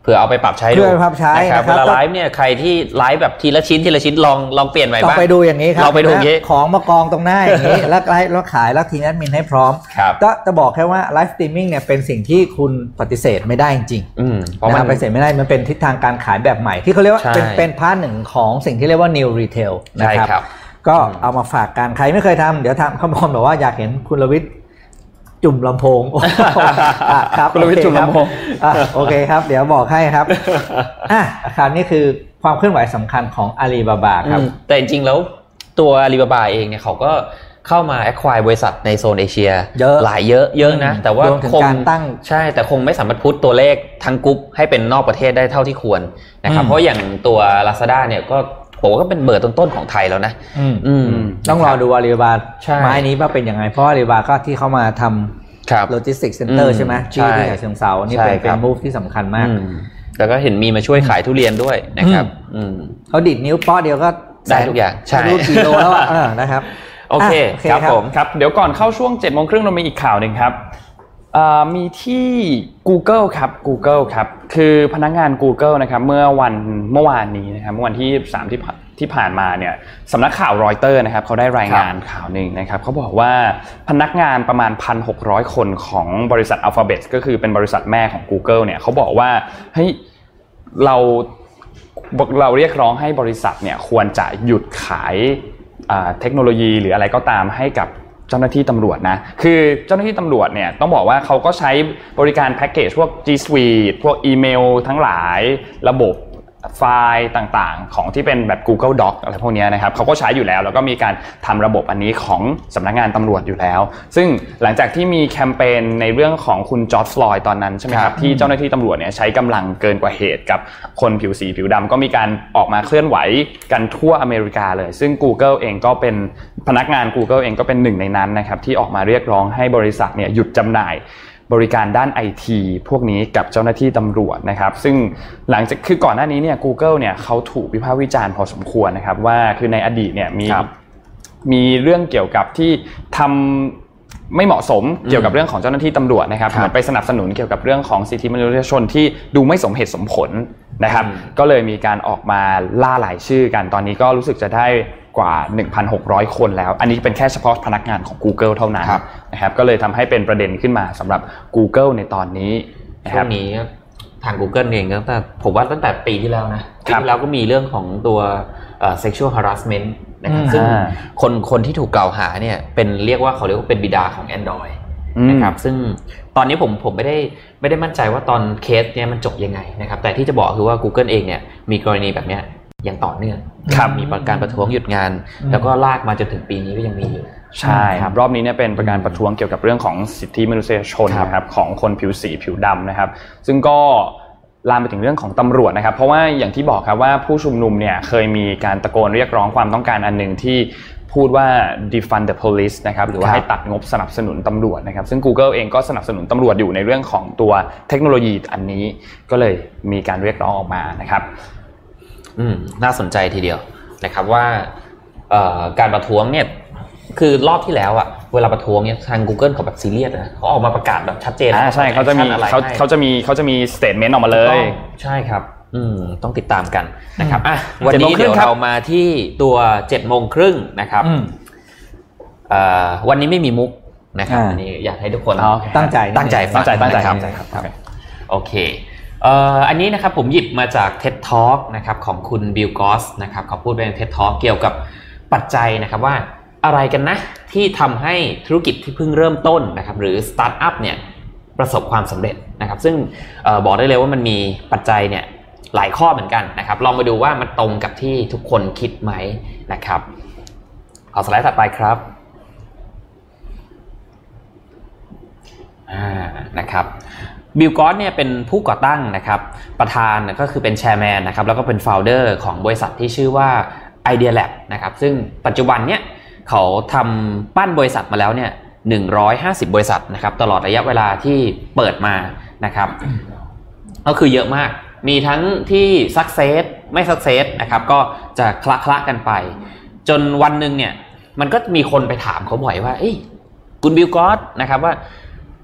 ผื่อเอาไปปรับใช้ดูเพื่อไปปรับใช้นะครับนะครับเวลาไลฟ์เนี่ยใครที่ไลฟ์แบบทีละชิ้นทีละชิ้นลองลองเปลี่ยนใหม่ต้องบ้างไปดูอย่างนี้ครับเราไปดูอย่างนี้นะของมากองตรงหน้าอย่างนี้แล้วไลฟ์แล้วขายแล้วทีมแอดมินให้พร้อมครับก็จะบอกแค่ว่า live streaming เนี่ยเป็นสิ่งที่คุณปฏิเสธไม่ได้จริงๆนะครับอืมเพราะมันรับปฏิเสธไม่ได้มันเป็นทิศทางการขายแบบใหม่ที่เขาเรียกว่าใช่เป็นเป็น part หนึ่งของสิ่งที่เรียกว่า new retail นะใช่ครับครับก็เอามาฝากกันใครไม่เคยทำเดี๋ยวทำเขาบอกแบบว่าอยากเห็นคุณลวิทย์ จุ่มลำโพงอะครับคุณลวิทย์จุ่มลำโพงอะโอเคครับ เดี๋ยวบอกให้ครับอะคราวนี้คือความเคลื่อนไหวสำคัญของอาลีบาบาครับอืมแต่จริงๆแล้วตัว Alibaba เองเนี่ยเขาก็เข้ามา acquire บริษัทในโซนเอเชียเยอะหลายเยอะเยอะนะอืมแต่ว่ารวมถึงคงการตั้งใช่แต่คงไม่สามารถ put ตัวเลขทั้งกรุ๊ปให้เป็นนอกประเทศได้เท่าที่ควรนะครับอืมเพราะอย่างตัว Lazada เนี่ยก็ ผมว่าก็เป็นเบอร์ต้นๆของไทยแล้วนะอืมอืมต้องรอดูอาลีบาบาใช่ไม้นี้ว่าเป็นยังไง เพราะอาลีบาบาก็ที่เขามาทำ logistic center ครับอืมใช่ไหมใช่ที่ที่ฉะเชิงเทรานี่ใช่ครับเป็นเป็น move ที่สำคัญมากอืมแล้วก็เห็นมีมาช่วยขายทุเรียนด้วยนะครับอืมเขาดิดนิ้วป้อเดียวก็ได้ทุกอย่างใช่ไม่รู้กี่โลแล้วอะเออนะครับ โอเคอะโอเคครับครับผมครับ เดี๋ยวก่อนเข้าช่วง7จ็ดโมงครึ่งเรามีอีกข่าวหนึ่งครับอ่า มีที่ Google ครับ Google ครับคือพนักงาน Google นะครับเมื่อวันเมื่อวานนี้นะครับเมื่อวันที่3ที่ผ่านที่ผ่านมาเนี่ยสำนักข่าวรอยเตอร์นะครับเขาได้รายงานข่าวหนึ่งนะครับเขาบอกว่าพนักงานประมาณ 1,600 คนของบริษัท Alphabet ก็คือเป็นบริษัทแม่ของ Google เนี่ยเขาบอกว่าเฮ้ยเราเราเรียกร้องให้บริษัทเนี่ยควรจะหยุดขายอ่าเทคโนโลยีหรืออะไรก็ตามให้กับ เจ้าหน้าที่ตำรวจนะ คือเจ้าหน้าที่ตำรวจเนี่ยต้องบอกว่าเขาก็ใช้บริการแพ็กเกจพวก G Suite พวกอีเมลทั้งหลายระบบ ไฟล์ต่างๆ ของที่เป็นแบบ Google Doc อะไรพวกเนี้ยนะครับเขาก็ใช้อยู่แล้ว แล้วก็มีการทำระบบอันนี้ของสำนักงานตำรวจอยู่แล้ว ซึ่งหลังจากที่มีแคมเปญในเรื่องของคุณจอร์จฟลอยด์ตอนนั้นใช่ไหมครับที่เจ้าหน้าที่ตำรวจเนี่ยใช้กำลังเกินกว่าเหตุกับคนผิวสีผิวดำก็มีการออกมาเคลื่อนไหวกันทั่วอเมริกาเลย ซึ่ง Google เองก็เป็นพนักงาน Google เองก็เป็นหนึ่งในนั้นนะครับที่ออกมาเรียกร้องให้บริษัทเนี่ยหยุดจำหน่าย บริการด้านไอทีพวกนี้กับเจ้าหน้าที่ตำรวจนะครับ ซึ่งหลังจากคือก่อนหน้านี้เนี่ย Google เนี่ยเขาถูกวิพากษ์วิจารณ์พอสมควรนะครับ ว่าคือในอดีตเนี่ยมีครับมีเรื่องเกี่ยวกับที่ทำไม่เหมาะสมเกี่ยวกับเรื่องของเจ้าหน้าที่ตำรวจนะครับครับเหมือนไปสนับสนุนเกี่ยวกับเรื่องของสิทธิมนุษยชนที่ดูไม่สมเหตุสมผลนะครับอืมก็เลยมีการออกมาล่าหลายชื่อกันตอนนี้ก็รู้สึกจะได้ กว่า 1,600 คนแล้ว อันนี้เป็นแค่เฉพาะพนักงานของ Google เท่านั้นครับนะครับก็เลยทำให้เป็นประเด็นขึ้นมาสำหรับ Google ในตอนนี้นะคช่วรับงนี้ทาง Google เองก็ตั้งแต่ผมว่าตั้งแต่ปีที่แล้วนะปีครับที่แล้วก็มีเรื่องของตัวเอ่อ sexual harassment นะครับอืมซึ่งอ่าคนคนที่ถูกกล่าวหาเนี่ยเป็นเรียกว่าเขาเรียกว่าเป็นบิดาของ Android อืมนะครับซึ่งตอนนี้ผมผมไม่ได้ไม่ได้มั่นใจว่าตอนเคสเนี้ยมันจบยังไงนะครับแต่ที่จะบอกคือว่า Google เองเนี่ยมีกรณีแบบเนี้ย อย่างต่อเนื่องครับมีประการประท้วงหยุดงาน แล้วก็ลากมาจนถึงปีนี้ก็ยังมีอยู่ใช่ครับรอบนี้เนี่ยเป็นประการประท้วงเกี่ยวกับเรื่องของสิทธิมนุษยชนครับนะครับของคนผิวสีผิวดำนะครับ ซึ่งก็ลามไปถึงเรื่องของตำรวจนะครับ เพราะว่าอย่างที่บอกครับว่าผู้ชุมนุมเนี่ยเคยมีการตะโกนเรียกร้องความต้องการอันหนึ่งที่พูดว่า defund the police นะครับหรือว่าครับให้ตัดงบสนับสนุนตำรวจนะครับ ซึ่ง Google เองก็สนับสนุนตำรวจอยู่ในเรื่องของตัวเทคโนโลยีอันนี้ ก็เลยมีการเรียกร้องออกมานะครับ อืมน่าสนใจทีเดียวนะครับว่าเอ่อการประท้วงเนี่ยคือรอบที่แล้วอะเวลาประท้วงเนี่ยทาง Google เขาแบบซีเรียสนะเขาออกมาประกาศแบบชัดเจนอ่าใช่เขาจะมีอะไรเขาให้เขาจะมีเขาจะมี statement ออกมาเลยใช่ครับ อืมต้องติดตามกันนะครับอะอืมวันนี้7โมงครึ่เดี๋ยวครับเรามาที่ตัว7จ็ดโมงครึ่งนะครับอืมเอ่อวันนี้ไม่มีมุกนะครับอ่าอันนี้อยากให้ทุกคนอ๋อโอเคตั้งใจตั้งใจฟัตั้งใจตั้งใจนะครับตั้งใจครับโอเคโอันนี้นะครับผมหยิบมาจาก TED Talk นะครับของคุณ Bill Gross นะครับเขาพูดเป็น TED Talk เกี่ยวกับปัจจัยนะครับว่าอะไรกันนะที่ทำให้ธุรกิจที่เพิ่งเริ่มต้นนะครับหรือสตาร์ทอัพเนี่ยประสบความสำเร็จนะครับ ซึ่งออบอกได้เลยว่ามันมีปัจจัยเนี่ยหลายข้อเหมือนกันนะครับลองมาดูว่ามันตรงกับที่ทุกคนคิดไหมนะครับเอาสไลด์ถัดไปครับอ่านะครับ บิลกอสเนี่ยเป็นผู้ก่อตั้งนะครับ ประธานก็คือเป็นแชร์แมนนะครับ แล้วก็เป็นโฟลเดอร์ของบริษัทที่ชื่อว่า Idea Lab นะครับ ซึ่งปัจจุบันเนี่ยเขาทำปั้นบริษัทมาแล้วเนี่ย150 บริษัทนะครับ ตลอดระยะเวลาที่เปิดมานะครับ ก็คือเยอะมาก มีทั้งที่สักเซสไม่สักเซสนะครับ ก็จะคละคละกันไป จนวันหนึ่งเนี่ย มันก็มีคนไปถามเขาบ่อยว่าเอ้ยคุณบิลกอสนะครับว่า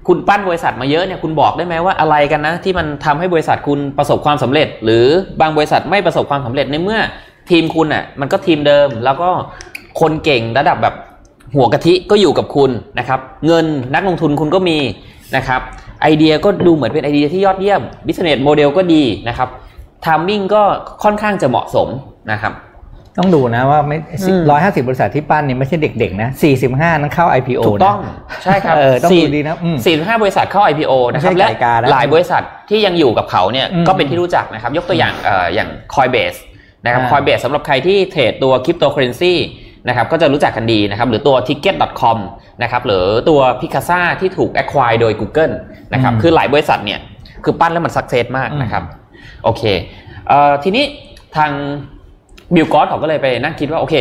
คุณปั้นบริษัทมาเยอะเนี่ยคุณบอกได้ไหมว่าอะไรกันนะ ที่มันทำให้บริษัทคุณประสบความสำเร็จ หรือบางบริษัทไม่ประสบความสำเร็จในเมื่อทีมคุณอะมันก็ทีมเดิม แล้วก็คนเก่งระดับแบบหัวกะทิก็อยู่กับคุณนะครับ เงินนักลงทุนคุณก็มีนะครับ ไอเดียก็ดูเหมือนเป็นไอเดียที่ยอดเยี่ยม business model ก็ดีนะครับ timing ก็ค่อนข้างจะเหมาะสมนะครับ ต้องดูนะว่าไม่อืมร้อยห้าสิบบริษัทที่ปั้นนี่ไม่ใช่เด็กๆนะสี่สิบห้านั้นเข้า IPO ถูกต้องนะใช่ครับเออต้องสี่ดูดีนะอืมสี่ถึงห้าบริษัทเข้า IPO นะครับไม่ใช่และไก่กานะหลายบริษัทที่ยังอยู่กับเขาเนี่ยอืมก็เป็นที่รู้จักนะครับ ยกตัวอย่างเอ่ออย่าง Coinbase นะครับอ่า Coinbase สำหรับใครที่เทรดตัวคริปโตเคอเรนซีนะครับก็จะรู้จักกันดีนะครับหรือตัว Ticket.com นะครับหรือตัว Picasa ที่ถูก acquire โดย Google นะครับอืมคือหลายบริษัทเนี่ยคือปั้นแล้วมันสักเซสมากนะครับโอเคเอ่อทีนี้ทาง บิลกอสเขาก็เลยไปนั่งคิดว่าโอเค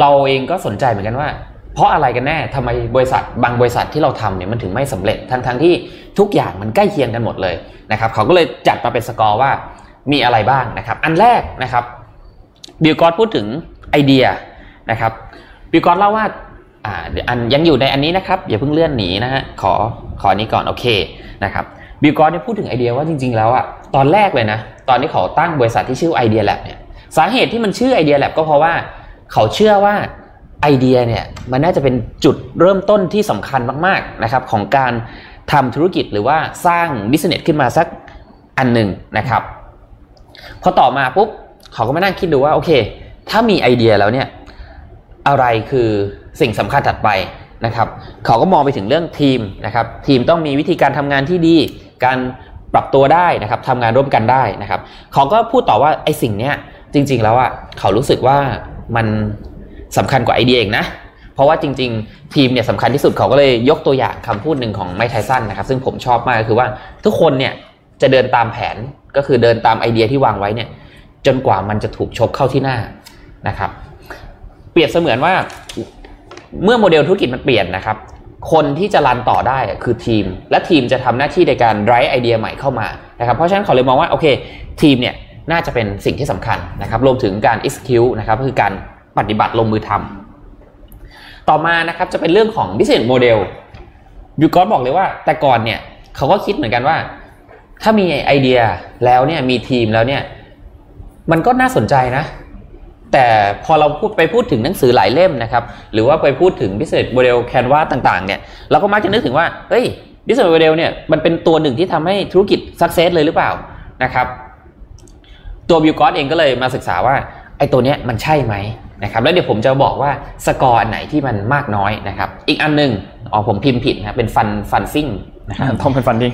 เราเองก็สนใจเหมือนกันว่า เพราะอะไรกันแน่ทำไมบริษัทบางบริษัทที่เราทำเนี่ยมันถึงไม่สำเร็จทั้งทั้งที่ทุกอย่างมันใกล้เคียงกันหมดเลยนะครับเขาก็เลยจัดมาเป็นสกอร์ว่ามีอะไรบ้างนะครับ อันแรกนะครับ Bill Gross พูดถึงไอเดียนะครับ Bill Gross เล่าว่าอ่าเดี๋ยวอันยังอยู่ในอันนี้นะครับอย่าเพิ่งเลื่อนหนีนะฮะขอขออันนี้ก่อนโอเคนะครับ Bill Gross เนี่ยพูดถึงไอเดียว่าจริง ๆ แล้วอะตอนแรกเลยนะตอนที่เขาตั้งบริษัทที่ชื่อ Idealab เนี่ย สาเหตุที่มันชื่อ Idealab ก็เพราะว่า เขาเชื่อว่าไอเดียเนี่ยมันน่าจะเป็นจุดเริ่มต้นที่สำคัญมากๆนะครับของการทำธุรกิจหรือว่าสร้างบิสเนสขึ้นมาสักอันหนึ่งนะครับพอต่อมาปุ๊บเขาก็มานั่งคิดดูว่าโอเค ถ้ามีไอเดียแล้วเนี่ยอะไรคือสิ่งสำคัญถัดไปนะครับ เขาก็มองไปถึงเรื่องทีมนะครับ ทีมต้องมีวิธีการทำงานที่ดี การปรับตัวได้นะครับทำงานร่วมกันได้นะครับ เขาก็พูดต่อว่าไอ้สิ่งเนี้ย จริง ๆ แล้วอะเขารู้สึกว่ามันสำคัญกว่าไอเดียเองนะ เพราะว่าจริง ๆ ทีมเนี่ยสำคัญที่สุดเขาก็เลยยกตัวอย่างคำพูดหนึ่งของไมค์ไทสันนะครับ ซึ่งผมชอบมากก็คือว่าทุกคนเนี่ยจะเดินตามแผนก็คือเดินตามไอเดียที่วางไว้เนี่ย จนกว่ามันจะถูกชกเข้าที่หน้านะครับ เปรียบเสมือนว่าเมื่อโมเดลธุรกิจมันเปลี่ยนนะครับ คนที่จะรันต่อได้คือทีม และทีมจะทำหน้าที่ในการไร้ไอเดียใหม่เข้ามานะครับ เพราะฉะนั้นเขาเลยมองว่าโอเค ทีมเนี่ย น่าจะเป็นสิ่งที่สำคัญนะครับ รวมถึงการ execute นะครับคือการปฏิบัติลงมือทำต่อมานะครับจะเป็นเรื่องของ business model บิวกอสบอกเลยว่า แต่ก่อนเนี่ยเขาก็คิดเหมือนกันว่า ถ้ามีไอเดียแล้วเนี่ยมีทีมแล้วเนี่ยมันก็น่าสนใจนะ แต่พอเราพูดไปพูดถึงหนังสือหลายเล่มนะครับ หรือว่าไปพูดถึง business model canvas ต่างๆ เนี่ยเราก็มักจะนึกถึงว่าเฮ้ย business model เนี่ยมันเป็นตัวหนึ่งที่ทำให้ธุรกิจ success เลยหรือเปล่านะครับ ตัว Bill Gross เองก็เลยมาศึกษาว่าไอ้ตัวเนี้ยมันใช่ไหมนะครับแล้วเดี๋ยวผมจะบอกว่าสกอร์อันไหนที่มันมากน้อยนะครับอีกอันหนึ่งอ๋อผมพิมพ์ผิดนะครับเป็น fun funcing นะครับต้องเป็น funding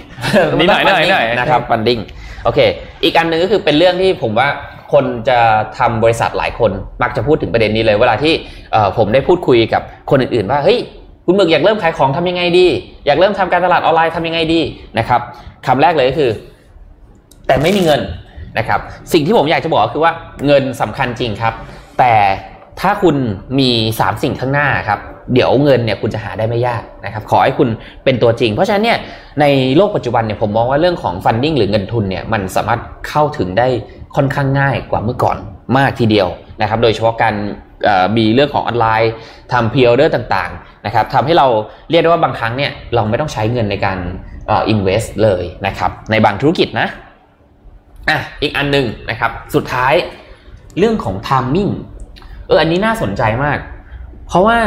นิดหน่อยนิดหน่อยนิดหน่อยนะครับ funding โอเค อีกอันหนึ่งก็คือเป็นเรื่องที่ผมว่าคนจะทำบริษัทหลายคนมักจะพูดถึงประเด็นนี้เลย เวลาที่เอ่อผมได้พูดคุยกับคนอื่นๆว่าเฮ้ยคุณหมึกอยากเริ่มขายของทำยังไงดี อยากเริ่มทำการตลาดออนไลน์ทำยังไงดีนะครับคำแรกเลยก็คือ แต่ไม่มีเงิน นะครับสิ่งที่ผมอยากจะบอกก็คือว่าเงินสำคัญจริงครับ แต่ถ้าคุณมีสามสิ่งข้างหน้าครับเดี๋ยวเงินเนี่ยคุณจะหาได้ไม่ยากนะครับขอให้คุณเป็นตัวจริง เพราะฉะนั้นเนี่ยในโลกปัจจุบันเนี่ยผมมองว่าเรื่องของฟันดิ้งหรือเงินทุนเนี่ยมันสามารถเข้าถึงได้ค่อนข้างง่ายกว่าเมื่อก่อนมากทีเดียวนะครับโดยเฉพาะการมีเรื่องของออนไลน์ทำ pre-order ต่างๆนะครับทำให้เราเรียกได้ว่าบางครั้งเนี่ยเราไม่ต้องใช้เงินในการอ่อ invest เลยนะครับในบางธุรกิจนะ อะอีกอันหนึ่งนะครับ สุดท้ายเรื่องของ timing เอออันนี้น่าสนใจมาก เพราะว่า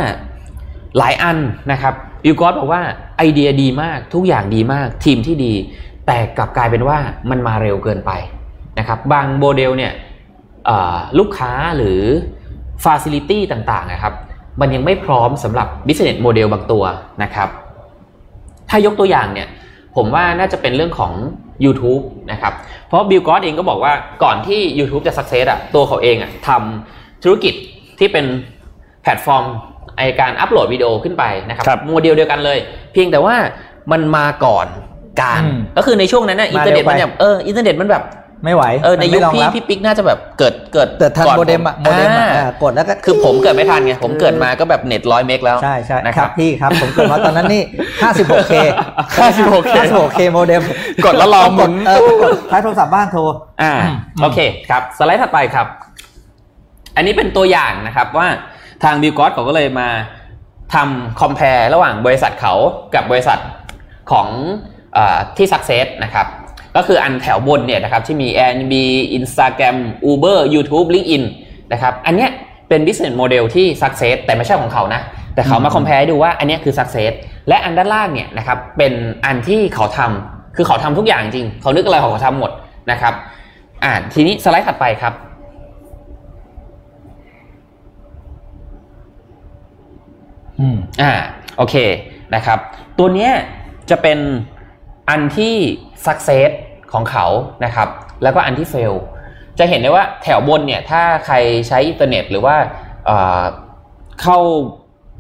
หลายอันนะครับ Bill Gross บอกว่าไอเดียดีมากทุกอย่างดีมาก ทีมที่ดี แต่กลับกลายเป็นว่ามันมาเร็วเกินไปนะครับ บางโมเดลเนี่ยลูกค้าหรือ Facility ต่างๆนะครับ มันยังไม่พร้อมสำหรับ Business Model บางตัวนะครับ ถ้ายกตัวอย่างเนี่ย ผมว่าน่าจะเป็นเรื่องของ YouTube นะครับเพราะ Bill Gross เองก็บอกว่าก่อนที่ YouTube จะ success อะตัวเขาเองอะทำธุรกิจที่เป็นแพลตฟอร์มไอ้การอัปโหลดวิดีโอขึ้นไปนะครับครับโมเดลเดียวกันเลย เพียงแต่ว่ามันมาก่อนการอืมก็คือในช่วงนั้นน่ะอินมาเทอร์เน็ตเร็วไปมันแบบเอออินเทอร์เน็ตมันแบบ ไม่ไหว เออในมัยุคไม่รองพี่รับพี่ปิ๊กน่าจะแบบเกิดเกิดแต่ทันก่อโมเด็มอะโมเด็มอะอ่าอ่ากดแล้วก็คือผมเกิดไม่ทันไงผมเกิดมาก็แบบเน็ตร้อยเมกแล้วใช่ใช่นะคครัรับบพี่ครับผมเกิดมาตอนนั้นนี่ 56K 56K 56K โมเด็มกดแล้วรอหมุนเออกดใช้โทรศัพท์บ้านโทรอ่าอืมโอเคครับสไลด์ถัดไปครับ อันนี้เป็นตัวอย่างนะครับว่าทางบิลกอสเขาก็เลยมาทำคอม p a r e ระหว่างบริษัทเขากับบริษัทของเออที่ Success นะครับ ก็คืออันแถวบนเนี่ยนะครับที่มี Airbnb Instagram Uber YouTube LinkedIn นะครับอันเนี้ยเป็น business model ที่ success แต่ไม่ใช่ของเขานะ แต่เขามา compare ให้ดูว่าอันเนี้ยคือ success และอันด้านล่างเนี่ยนะครับเป็นอันที่เขาทำคือเขาทำทุกอย่างจริง เขานึกอะไรเขาก็ทำหมดนะครับอ่าทีนี้สไลด์ถัดไปครับอืมอ่าโอเคนะครับ ตัวเนี้ยจะเป็น อันที่ success ของเขานะครับ แล้วก็อันที่ fail จะเห็นได้ว่าแถวบนเนี่ย ถ้าใครใช้อินเทอร์เน็ต หรือว่าเอ่อเข้า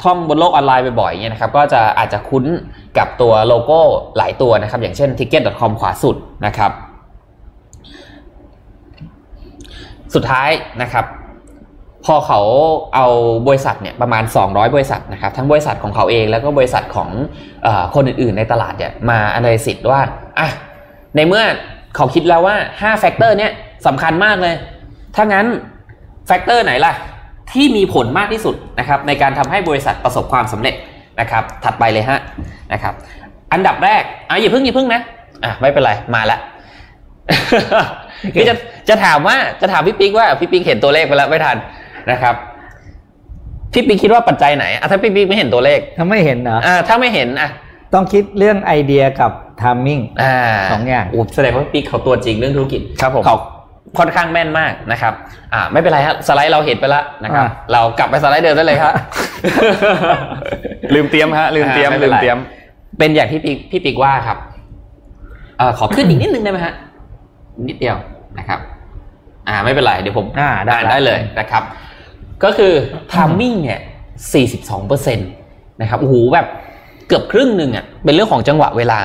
ท่องบนโลกออนไลน์บ่อยๆเนี่ยนะครับ ก็จะอาจจะคุ้นกับตัวโลโก้หลายตัวนะครับ อย่างเช่น ticket.com ขวาสุดนะครับ สุดท้ายนะครับ พอเขาเอาบริษัทเนี่ยประมาณ 200 บริษัทนะครับทั้งบริษัทของเขาเองแล้วก็บริษัทของออคนอื่นๆ ในตลาดเนี่ยมา analysis ว่าอะในเมื่อเขาคิดแล้วว่า 5 factor เนี่ยสำคัญมากเลย ถ้างั้น factor ไหนล่ะ ที่มีผลมากที่สุดนะครับในการทำให้บริษัทประสบความสำเร็จนะครับถัดไปเลยฮะนะครับอันดับแรกอะอย่าเพิ่งอย่าเพิ่งนะอะไม่เป็นไรมาละคือจะจะถามว่าจะถามพี่ปิ๊กว่าพี่ปิ๊กเห็นตัวเลขไปแล้วไม่ทัน นะครับพี่ปิ๊กคิดว่าปัจจัยไหนอะถ้าพี่ปิ๊กไม่เห็นตัวเลขถ้าไม่เห็นนะอ่าถ้าไม่เห็นอะต้องคิดเรื่องไอเดียกับทามมิ่งอ่าสองอย่างโแสดงว่าพี่ปิ๊กเขาตัวจริงเรื่องธุรกิจครับผมเขาค่อนข้างแม่นมากนะครับอ่าไม่เป็นไรฮะสไลด์เราเห็นไปแล้วนะครับอ่าเรากลับไปสไลด์เดิมได้เลยครับลืมเตรียมฮะ ลืมเตรียมอ่าไม่เป็ลืนมเตรียม เป็นอย่างที่พี่พี่ปิ๊กว่าครับเอ่อขอขึ้นอีกนิดนึงได้ไหมฮะนิดเดียวนะครับ อ่า ไม่เป็นไรเดี๋ยวผมอ่าได้ได้เลยนะครับ ก็คือ timing เนี่ย42เปอร์เซ็นต์นะครับโอ้โหแบบเกือบครึ่งหนึ่งอะเป็นเรื่องของจังหวะเวลา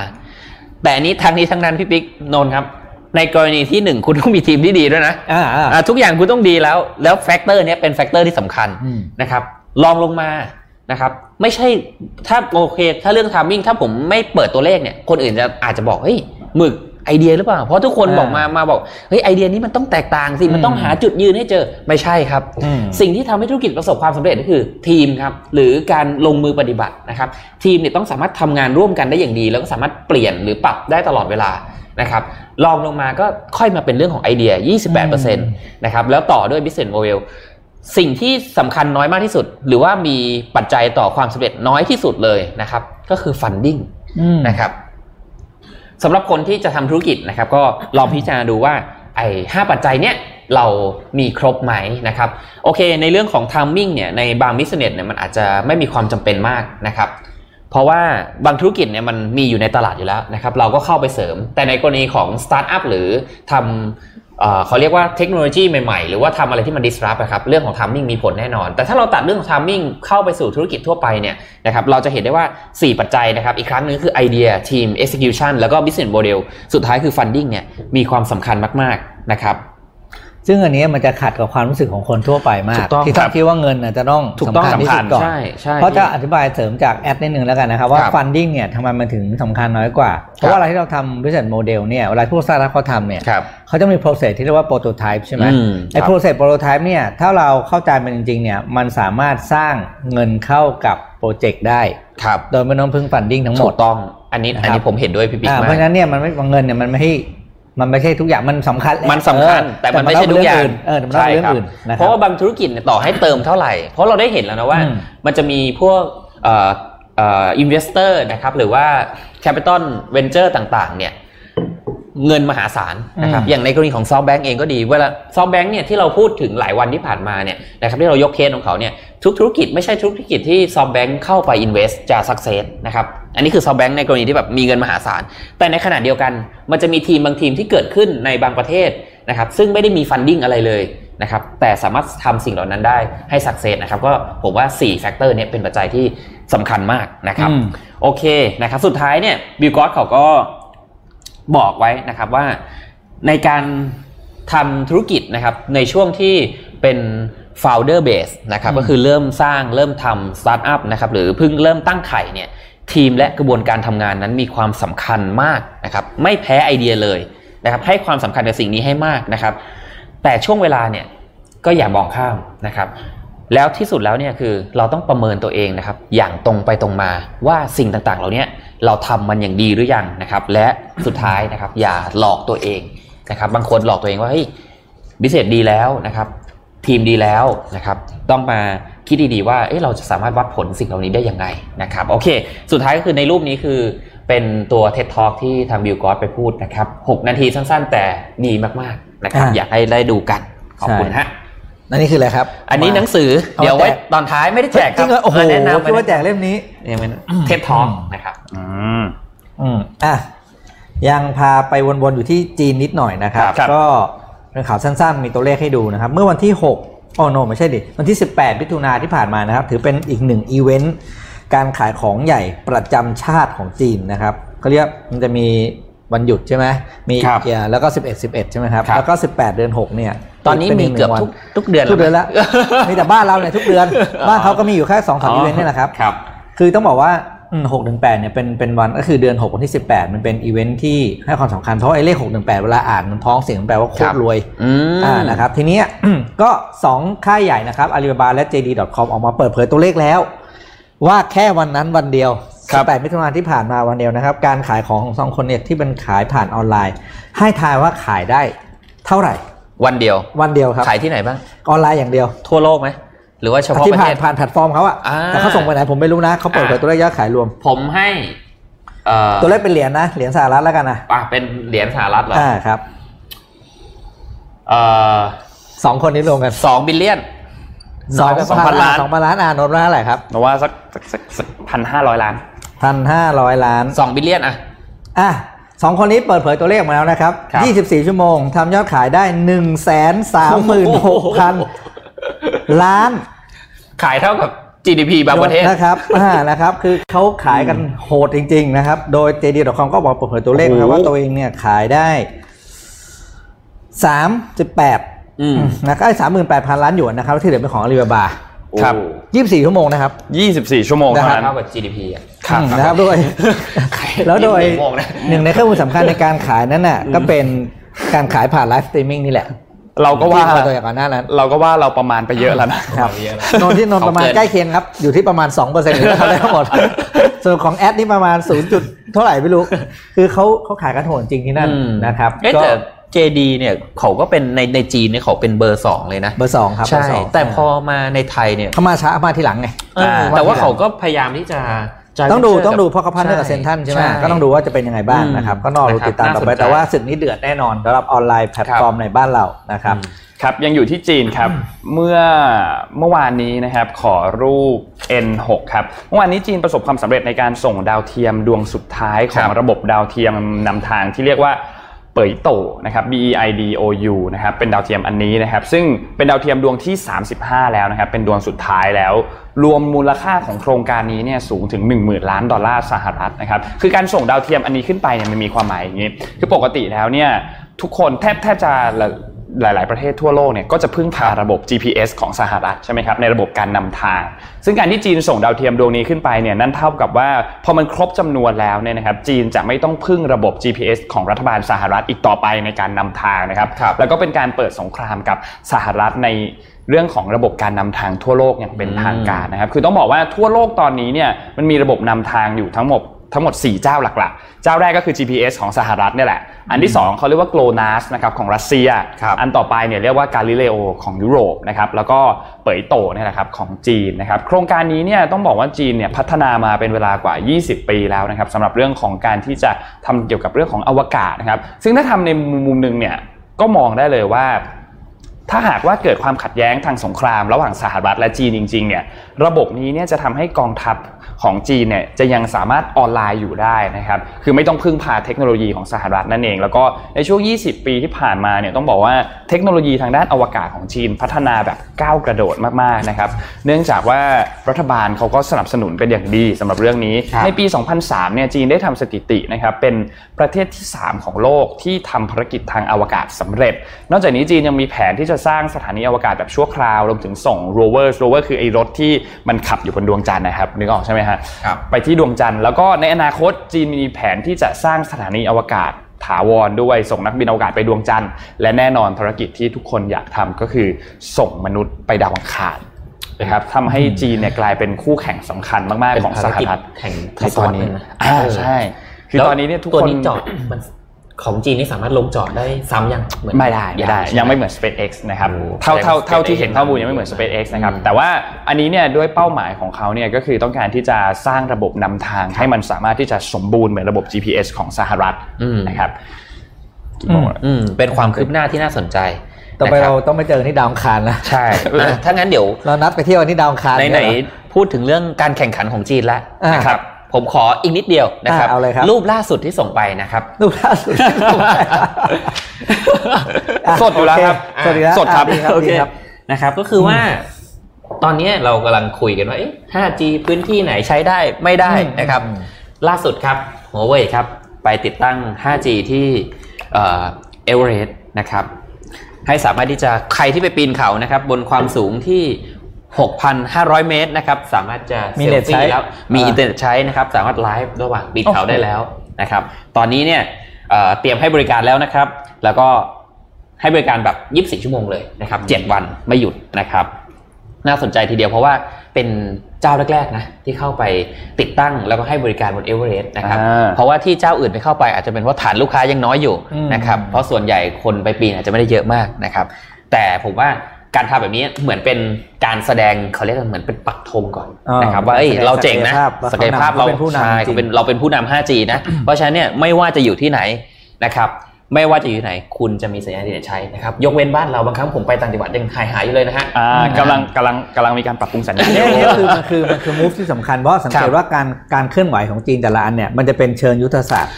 แต่อันนี้ทั้งนี้ทั้งนั้นพี่ปิ๊กนนท์ครับ ในกรณีที่หนึ่งคุณต้องมีทีมที่ดีด้วยนะอ่าอ่าอ่าทุกอย่างคุณต้องดีแล้ว แล้ว factor เนี้ยเป็น factor ที่สำคัญอืมนะครับลองลงมานะครับ ไม่ใช่ถ้าโอเค ถ้าเรื่องทามมิ่งถ้าผมไม่เปิดตัวเลขเนี่ย คนอื่นจะอาจจะบอกเฮ้ยหมึก ไอเดียหรือเปล่า เพราะทุกคนอ่าบอกมามาบอกเฮ้ยไอเดียนี้มันต้องแตกต่างสิมันต้องอืมหาจุดยืนให้เจอไม่ใช่ครับอืมสิ่งที่ทำให้ธุรกิจประสบความสำเร็จก็คือทีมครับหรือการลงมือปฏิบัตินะครับ ทีมเนี่ยต้องสามารถทำงานร่วมกันได้อย่างดี แล้วก็สามารถเปลี่ยนหรือปรับได้ตลอดเวลานะครับลองลงมาก็ค่อยมาเป็นเรื่องของไอเดีย 28%นะครับแล้วต่อด้วย business model สิ่งที่สำคัญน้อยมากที่สุด หรือว่ามีปัจจัยต่อความสำเร็จน้อยที่สุดเลยนะครับ ก็คือ funding อืมนะครับ สำหรับคนที่จะทำธุรกิจนะครับ ก็ลองพิจารณาดูว่าไอ้ห้าปัจจัยเนี้ยเรามีครบไหมนะครับโอเค ในเรื่องของ timing เนี่ยในบาง business เนี่ยมันอาจจะไม่มีความจำเป็นมากนะครับ เพราะว่าบางธุรกิจเนี่ยมันมีอยู่ในตลาดอยู่แล้วนะครับ เราก็เข้าไปเสริม แต่ในกรณีของสตาร์ทอัพหรือทำ เขาเรียกว่าเทคโนโลยีใหม่ๆ หรือว่าทำอะไรที่มัน disrupt นะครับเรื่องของ timing มีผลแน่นอน แต่ถ้าเราตัดเรื่องของ timing เข้าไปสู่ธุรกิจทั่วไปเนี่ยนะครับเราจะเห็นได้ว่า 4 ปัจจัยนะครับอีกครั้งหนึงคือไอเดียทีม execution แล้วก็ business model สุดท้ายคือ funding เนี่ยมีความสำคัญมากๆนะครับ ซึ่งอันนี้มันจะขัดกับความรู้สึกของคนทั่วไปมาถูกกต้องที่ครัต้อบงคิดว่าเงินน่ะจะต้องถูกต้องสำคัญที่สุดก่อนใช่ใช่เพราะจะอธิบายเสริมจากแอดนิดนึงแล้วกันนะครับว่าครับ funding เนี่ยทำไมมันถึงสำคัญน้อยกว่า เพราะว่าอะไรที่เราทำ business model เนี่ยเวลาพวกสตาร์ทอัพเขาทำเนี่ยครับเขาจะมี process ที่เรียกว่า prototype ใช่ไหมอืมไอ้ครับ process prototype เนี่ยถ้าเราเข้าใจมันจริงๆเนี่ยมันสามารถสร้างเงินเข้ากับโปรเจกต์ได้ครับโดยไม่ต้องพึ่ง funding ทั้งหมถูดกต้องอันนี้นะครับอันนี้ผมเห็นด้วยพี่ปิ๊กอ่าเพมาราะฉะกนั้นเนี่ยมันไม่เงินเนี่ยมันไม่ให้ มันไม่ใช่ทุกอย่างมันสำคัญแหละมันสำคัญเออแต่มันไม่ใช่ทุกอย่างเออแต่มันต้องเป็นเรื่องอื่นนะคเพรับราะว่าบางธุรกิจเนี่ยต่อให้เติมเท่าไหร่ เพราะเราได้เห็นแล้วนะว่าอืมมันจะมีพวกเอ่อเอ่อ investor นะครับหรือว่า capital venture ต่างๆ เนี่ย เงินมหาศาลนะครับอย่างในกรณีของ SoftBank เองก็ดีเวลา SoftBank เนี่ยที่เราพูดถึงหลายวันที่ผ่านมาเนี่ยนะครับที่เรายกเคสของเขาเนี่ยทุกธุรกิจไม่ใช่ธุรกิจที่ SoftBank เข้าไป invest จะ success นะครับอันนี้คือ SoftBank ในกรณีที่แบบมีเงินมหาศาล แต่ในขณะเดียวกัน มันจะมีทีมบางทีมที่เกิดขึ้นในบางประเทศนะครับซึ่งไม่ได้มี funding อะไรเลยนะครับแต่สามารถทำสิ่งเหล่านั้นได้ให้ success นะครับก็ผมว่า4 factor นี้เป็นปัจจัยที่สำคัญมากนะครับอืมโอเคนะครับสุดท้ายเนี่ย Bill Gross เขาก็ บอกไว้นะครับว่าในการทำธุรกิจนะครับในช่วงที่เป็น founder base นะครับอืมก็คือเริ่มสร้างเริ่มทำ startup นะครับหรือเพิ่งเริ่มตั้งไข่เนี่ยทีมและกระบวนการทำงานนั้นมีความสำคัญมากนะครับไม่แพ้ไอเดียเลยนะครับให้ความสำคัญกับสิ่งนี้ให้มากนะครับ แต่ช่วงเวลาเนี่ยก็อย่ามองข้ามนะครับแล้วที่สุดแล้วเนี่ยคือเราต้องประเมินตัวเองนะครับอย่างตรงไปตรงมาว่าสิ่งต่างๆ เหล่านี้ เราทำมันอย่างดีหรือยังนะครับ และสุดท้ายนะครับ อย่าหลอกตัวเองนะครับ บางคนหลอกตัวเองว่าเฮ้ยบิสเนสดีแล้วนะครับ ทีมดีแล้วนะครับ ต้องมาคิดดีๆว่าเอ๊ะเราจะสามารถวัดผลสิ่งเหล่านี้ได้ยังไงนะครับโอเค สุดท้ายก็คือในรูปนี้คือเป็นตัว TED Talk ที่ทางบิลกอสไปพูดนะครับ 6 นาทีสั้นๆ แต่ดีมากๆนะครับอ่าอยากให้ได้ดูกัน ขอบคุณใช่ฮะ นั่นนี่คืออะไรครับ อันนี้หนังสือเอามาเดี๋ยวไว้แจกตอนท้ายไม่ได้แจกคจรัริงเหรอโอ้โหแนะนำคิดว่าแจกเล่มนี้ยังเป็นเทปทองนะครับอืมอืมอะยังพาไปวนๆอยู่ที่จีนนิดหน่อยนะครับครับก็เป็นข่าวสั้นๆ มีตัวเลขให้ดูนะครับ เมื่อวันที่6อ๋อโนไม่ใช่ดิ วันที่ 18มิถุนาที่ผ่านมานะครับ ถือเป็นอีกหนึ่งอีเวนต์การขายของใหญ่ประจำชาติของจีนนะครับเขาเรียกมันจะมีวันหยุดใช่ไหมมีครับเอ่อแล้วก็ 11 11 ใช่ไหมครับครับ แล้วก็ 18 เดือน 6 เนี่ย ตอนนี้มีเกือบทุกทุกเดือนทุกเดือนแล้วมีแต่บ้านเราเนี่ยทุกเดือนบ้านเขาก็มีอยู่แค่สองสามอีเวนต์เนี่ยแหละครับครับ คือต้องบอกว่าหกหนึ่งแปดเนี่ยเป็นเป็นวันก็คือเดือนหกวันที่สิบแปดมันเป็นอีเวนท์ที่ให้ความสำคัญเพราะไอ้เลขหกหนึ่งแปดเวลาอ่านมันพ้องเสียงมันแปลว่าโคตรรวยครับอืมอ่านะครับทีเนี้ยก็สองค่ายใหญ่นะครับ Alibaba และ JD.com ออกมาเปิดเผยตัวเลขแล้ว ว่าแค่วันนั้นวันเดียวครับ18มิถุนายนที่ผ่านมาวันเดียวนะครับ การขายของของสองคนเนี่ยที่เป็นขายผ่านออนไลน์ ให้ทายว่าขายได้เท่าไหร่ วันเดียววันเดียวครับขายที่ไหนบ้างออนไลน์อย่างเดียวทั่วโลกไหมหรือว่าเฉพาะที่ประเทศจีน ผ่านแพลตฟอร์มเขาอะอ่าแต่เขาส่งไปไหนผมไม่รู้นะเขาเปิดเผยอ่าตัวเลขยอดขายรวม ผมให้เอ่อตัวเลขเป็นเหรียญนะเหรียญสหรัฐแล้วกันนะอะเป็นเหรียญสหรัฐเหรออ่าครับเอ่อสองคนนี้รวมกันสอง billionสองสองพันล้านสองพันล้านอ่านนท์ว่าเท่าไหร่ครับเราว่าสักสักสักสักพันห้าร้อยล้านพันห้าร้อยล้านสองบิลเลียนอะอะ สองคนนี้เปิดเผยตัวเลขมาแล้วนะครับครับ24 ชั่วโมงทำยอดขายได้ 1 3 6 0 0 0 ล้าน ขายเท่ากับ GDP บางประเทศนะครับอ่านะครับ คือเขาขายกันโหดจริง ๆ นะครับ โดย JD.com ก็บอกเปิดเผยตัวเลขนะครับโอ้โหว่าตัวเองเนี่ยขายได้ 38อืมนะครับสามหมื่นแปดพันล้านหยวนนะครับ ที่เหลือเป็นของอาลีบาบา ครับ24 ชั่วโมงนะครับ 24 ชั่วโมงนะเท่าครับนั้นเท่ากับ GDP อะครับอืมนะครับโดยแล้วโดยยี่สิบชั่วโมงนะหนึ่งในเครื่องมือสำคัญในการขายนั้นน่ะก็เป็นการขายผ่านไลฟ์สตรีมมิ่งนี่แหละ เราก็ว่าที่เปิดตัวอย่างก่อนหน้านั้น เราก็ว่าเราประมาณไปเยอะแล้วนะครับนนท์ที่นนท์ประมาณเขาเกินใกล้เคียงครับ อยู่ที่ประมาณ2%เปอร์เซ็นต์ของทั้งหมดส่วนของแอดนี่ประมาณ 0. จุดเท่าไหร่ไม่รู้ คือเขาเขาขายกันโหดจริงที่นั่นอืมนะครับเอ๊ะก็แต่ JD เนี่ยเขาก็เป็นในในจีนเนี่ยเขาเป็นเบอร์สองเลยนะ เบอร์สองครับใช่เบอร์สองแต่พอมาในไทยเนี่ยเขามาช้ามาทีหลังไงเอออ่แต่ว่าทีหลังเขาก็พยายามที่จะ joint ต้องดู venture ต้องดูกับเพราะเขาพันเรื่องกับเซ็นทรัลใช่ไหมใช่ก็ต้องดูว่าจะเป็นยังไงบ้างนะครับอืมก็นอกรู้นะครับติดตามต่อไปน่าสนใจแต่ว่าศึกนี้เดือดแน่นอนสำหรับออนไลน์แพลตฟอร์มในบ้านเรานะครับครับยังอยู่ที่จีนครับเมื่อเมื่อวานนี้นะครับขอรูป N6 ครับเมื่อวานนี้จีนประสบความสำเร็จในการส่งดาวเทียมดวงสุดท้ายของครับระบบดาวเทียมนำทางที่เรียกว่า เปยโตนะครับ B E I D O U นะครับเป็นดาวเทียมอันนี้นะครับ ซึ่งเป็นดาวเทียมดวงที่ 35 แล้วนะครับ เป็นดวงสุดท้ายแล้ว รวมมูลค่าของโครงการนี้เนี่ยสูงถึง 1 0,000 ล้านดอลลาร์สหรัฐนะครับ คือการส่งดาวเทียมอันนี้ขึ้นไปเนี่ยมันมีความหมายอย่างนี้ คือปกติแล้วเนี่ยทุกคนแทบแทบจะ หลาย ๆ ประเทศทั่วโลกเนี่ยก็จะพึ่งพาระบบ GPS ของสหรัฐใช่ไหมครับในระบบการนำทาง ซึ่งการที่จีนส่งดาวเทียมดวงนี้ขึ้นไปเนี่ยนั่นเท่ากับว่าพอมันครบจำนวนแล้วเนี่ยนะครับจีนจะไม่ต้องพึ่งระบบ GPS ของรัฐบาลสหรัฐอีกต่อไปในการนำทางนะครับครับแล้วก็เป็นการเปิดสงครามกับสหรัฐในเรื่องของระบบการนำทางทั่วโลกอย่างเป็นทางการนะครับ คือต้องบอกว่าทั่วโลกตอนนี้เนี่ยมันมีระบบนำทางอยู่ทั้งหมด ทั้งหมด 4 เจ้าหลักๆ เจ้าแรกก็คือ GPS ของสหรัฐเนี่ยแหละ อันที่ 2เขาเรียกว่า GLONASS นะครับของรัสเซียครับอันต่อไปเนี่ยเรียกว่า Galileo ของยุโรปนะครับ แล้วก็เปยโตเนี่ยนะครับของจีนนะครับ โครงการนี้เนี่ยต้องบอกว่าจีนเนี่ยพัฒนามาเป็นเวลากว่า 20 ปีแล้วนะครับสำหรับเรื่องของการที่จะทำเกี่ยวกับเรื่องของอวกาศนะครับ ซึ่งถ้าทำในมุมหนึ่งเนี่ยก็มองได้เลยว่า ถ้าหากว่าเกิดความขัดแย้งทางสงคราม ระหว่างสหรัฐและจีนจริงๆเนี่ยระบบนี้เนี่ยจะทำให้กองทัพของจีนเนี่ยจะยังสามารถออนไลน์อยู่ได้นะครับคือไม่ต้องพึ่งพาเทคโนโลยีของสหรัฐนั่นเอง แล้วก็ในช่วง 20 ปีที่ผ่านมาเนี่ยต้องบอกว่าเทคโนโลยีทางด้านอวกาศของจีนพัฒนาแบบก้าวกระโดดมากๆนะครับเนื่องจากว่ารัฐบาลเขาก็สนับสนุนเป็นอย่างดีสำหรับเรื่องนี้ ในปี 2003 เนี่ยจีนได้ทำสถิตินะครับเป็นประเทศที่ 3 ของโลกที่ทำภารกิจทางอวกาศสำเร็จ นอกจากนี้จีนยังมีแผนที่จะสร้างสถานีอวกาศแบบชั่วคราวรวมถึงส่งโรเวอร์โรเวอร์คือไอ้รถที่มันขับอยู่บนดวงจันทร์นะครับนึกออกใช่ไหมฮะครับไปที่ดวงจันทร์แล้วก็ในอนาคตจีนมีแผนที่จะสร้างสถานีอวกาศถาวรด้วยส่งนักบินอวกาศไปดวงจันทร์และแน่นอนภารกิจที่ทุกคนอยากทำก็คือส่งมนุษย์ไปดาวอังคารนะครับทำให้จีนเนี่ยกลายเป็นคู่แข่งสำคัญมาก ๆ ของสหรัฐแข่งในตอนนี้อ่าใช่ คือตอนนี้เนี่ยทุกตัวคนนี้จอดมัน ของจีนนี่สามารถลงจอดได้ซ้ำยังเหมือนไม่ได้ไม่ได้ใช่หยังไม่เหมือน SpaceX นะครับโอ้เท่าเท่า SpaceX เท่าที่เห็นข้อมูลยังไม่เหมือน SpaceX นะครับอืมแต่ว่าอันนี้เนี่ยด้วยเป้าหมายของเขาเนี่ยก็คือต้องการที่จะสร้างระบบนำทาง ให้มันสามารถที่จะสมบูรณ์เหมือนระบบ GPS ของสหรัฐอืมนะครับอืมอืมเป็นความคืบหน้าที่น่าสนใจต่อไปนะคเราบต้องไปเจอกันที่ดาวอังคารนะใช่อะถ้างั้นเดี๋ยวเรานัดไปเที่ยวกันที่ดาวอังคารไหนเยๆพูดถึงเรื่องการแข่งขันของจีนแล้วอ่านะครับ ผมขออีกนิดเดียวนะครับอ่าเอาเลยครับรูปล่าสุดที่ส่งไปนะครับดูล่าสุดสดอยู่แล้วครับโอเสดอยู่แล้วสดครับอะดีครับโอเคดีครับนะครับ ก็คือว่าตอนนี้เรากำลังคุยกันว่าเอ๊ะ 5G พื้นที่ไหนใช้ได้ไม่ได้อืมนะครับอืมล่าสุดครับหัวเว่ยครับ ไปติดตั้ง 5G ที่เอเวอเรสต์นะครับ ให้สามารถที่จะใครที่ไปปีนเขานะครับ บนความสูงที่ 6,500 เมตรนะครับสามารถจะมีเน็ตเซลฟี่ใช้แล้วมีอ่าอินเทอร์เน็ตใช้นะครับสามารถไลฟ์ระหว่างปีนเขาโอ้โหได้แล้วนะครับตอนนี้เนี่ยเอ่อเตรียมให้บริการแล้วนะครับ แล้วก็ให้บริการแบบ 24 ชั่วโมงเลยนะครับ 7 วันไม่หยุดนะครับ น่าสนใจทีเดียวเพราะว่าเป็นเจ้าแรกๆนะที่เข้าไปติดตั้งแล้วก็ให้บริการบนเอเวอเรสต์นะครับอ่าเพราะว่าที่เจ้าอื่นไม่เข้าไปอาจจะเป็นเพราะฐานลูกค้ายังน้อยอยู่อืมนะครับ เพราะส่วนใหญ่คนไปปีนอาจจะไม่ได้เยอะมากนะครับ แต่ผมว่า การทำแบบนี้เหมืมือนเป็นการแสดงเขาเรียกว่าเหมือนเป็นปักธงก่อนอ่านนะครับว่าเอ้ยแสดงเราเจ๋งนะศัศักกยยภาภาพพเราเขาเป็นผู้นำใช่จริงเป็นเราเป็นผู้นำ 5G นะเพราะฉะนั้นเนี่ยไม่ว่าจะอยู่ที่ไหนนะครับไม่ว่าจะอยู่ที่ไหน คุณจะมีสัญญาณอินเทอร์เน็ตใช้นะครับยกเว้นบ้านเราบางครั้งผมไปต่างจังหวัดยังหายหายๆอยู่เลยนะฮะอ่ากำลังกำลังกำลังมีการปรับปรุงสัญญาณเนี่ยเนี่ยคือมันคือมันคือ move ที่สำคัญเพราะสังเกครับว่าการการเคลื่อนไหวของจีนแต่ละอันเนี่ยมันจะเป็นเชิงยุทธศาสตร์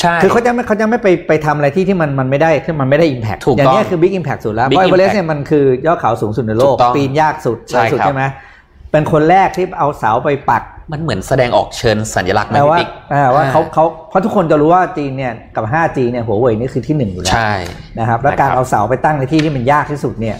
ใช่คือเขาจะไม่เขาจะไม่ไปไปทำอะไรที่ที่มันมันไม่ได้ที่มันไม่ได้ impact ถูกต้องอย่างเนี้ยคือ big impact สุดแล้วเพ Big ราะเอเวอเรส impact เนี่ยมันคือยอดเขาสูงสุดในโลกถูกต้องปีนยากสุดใช่สุดครับ ใช่ไหมเป็นคนแรกที่เอาเสาไปปัก มันเหมือนแสดงออกเชิญสัญลักษณ์ไหมแปลว่าพี่ปิ๊กอ่าว่าเขาเขาเพราะทุกคนจะรู้ว่าจีนเนี่ยกับ 5G เนี่ยหัวเว่ยนี่คือที่หนึ่งอยู่แล้วใช่ นะครับแล้วการนะครับ เอาเสาไปตั้งในที่ที่มันยากที่สุดเนี่ย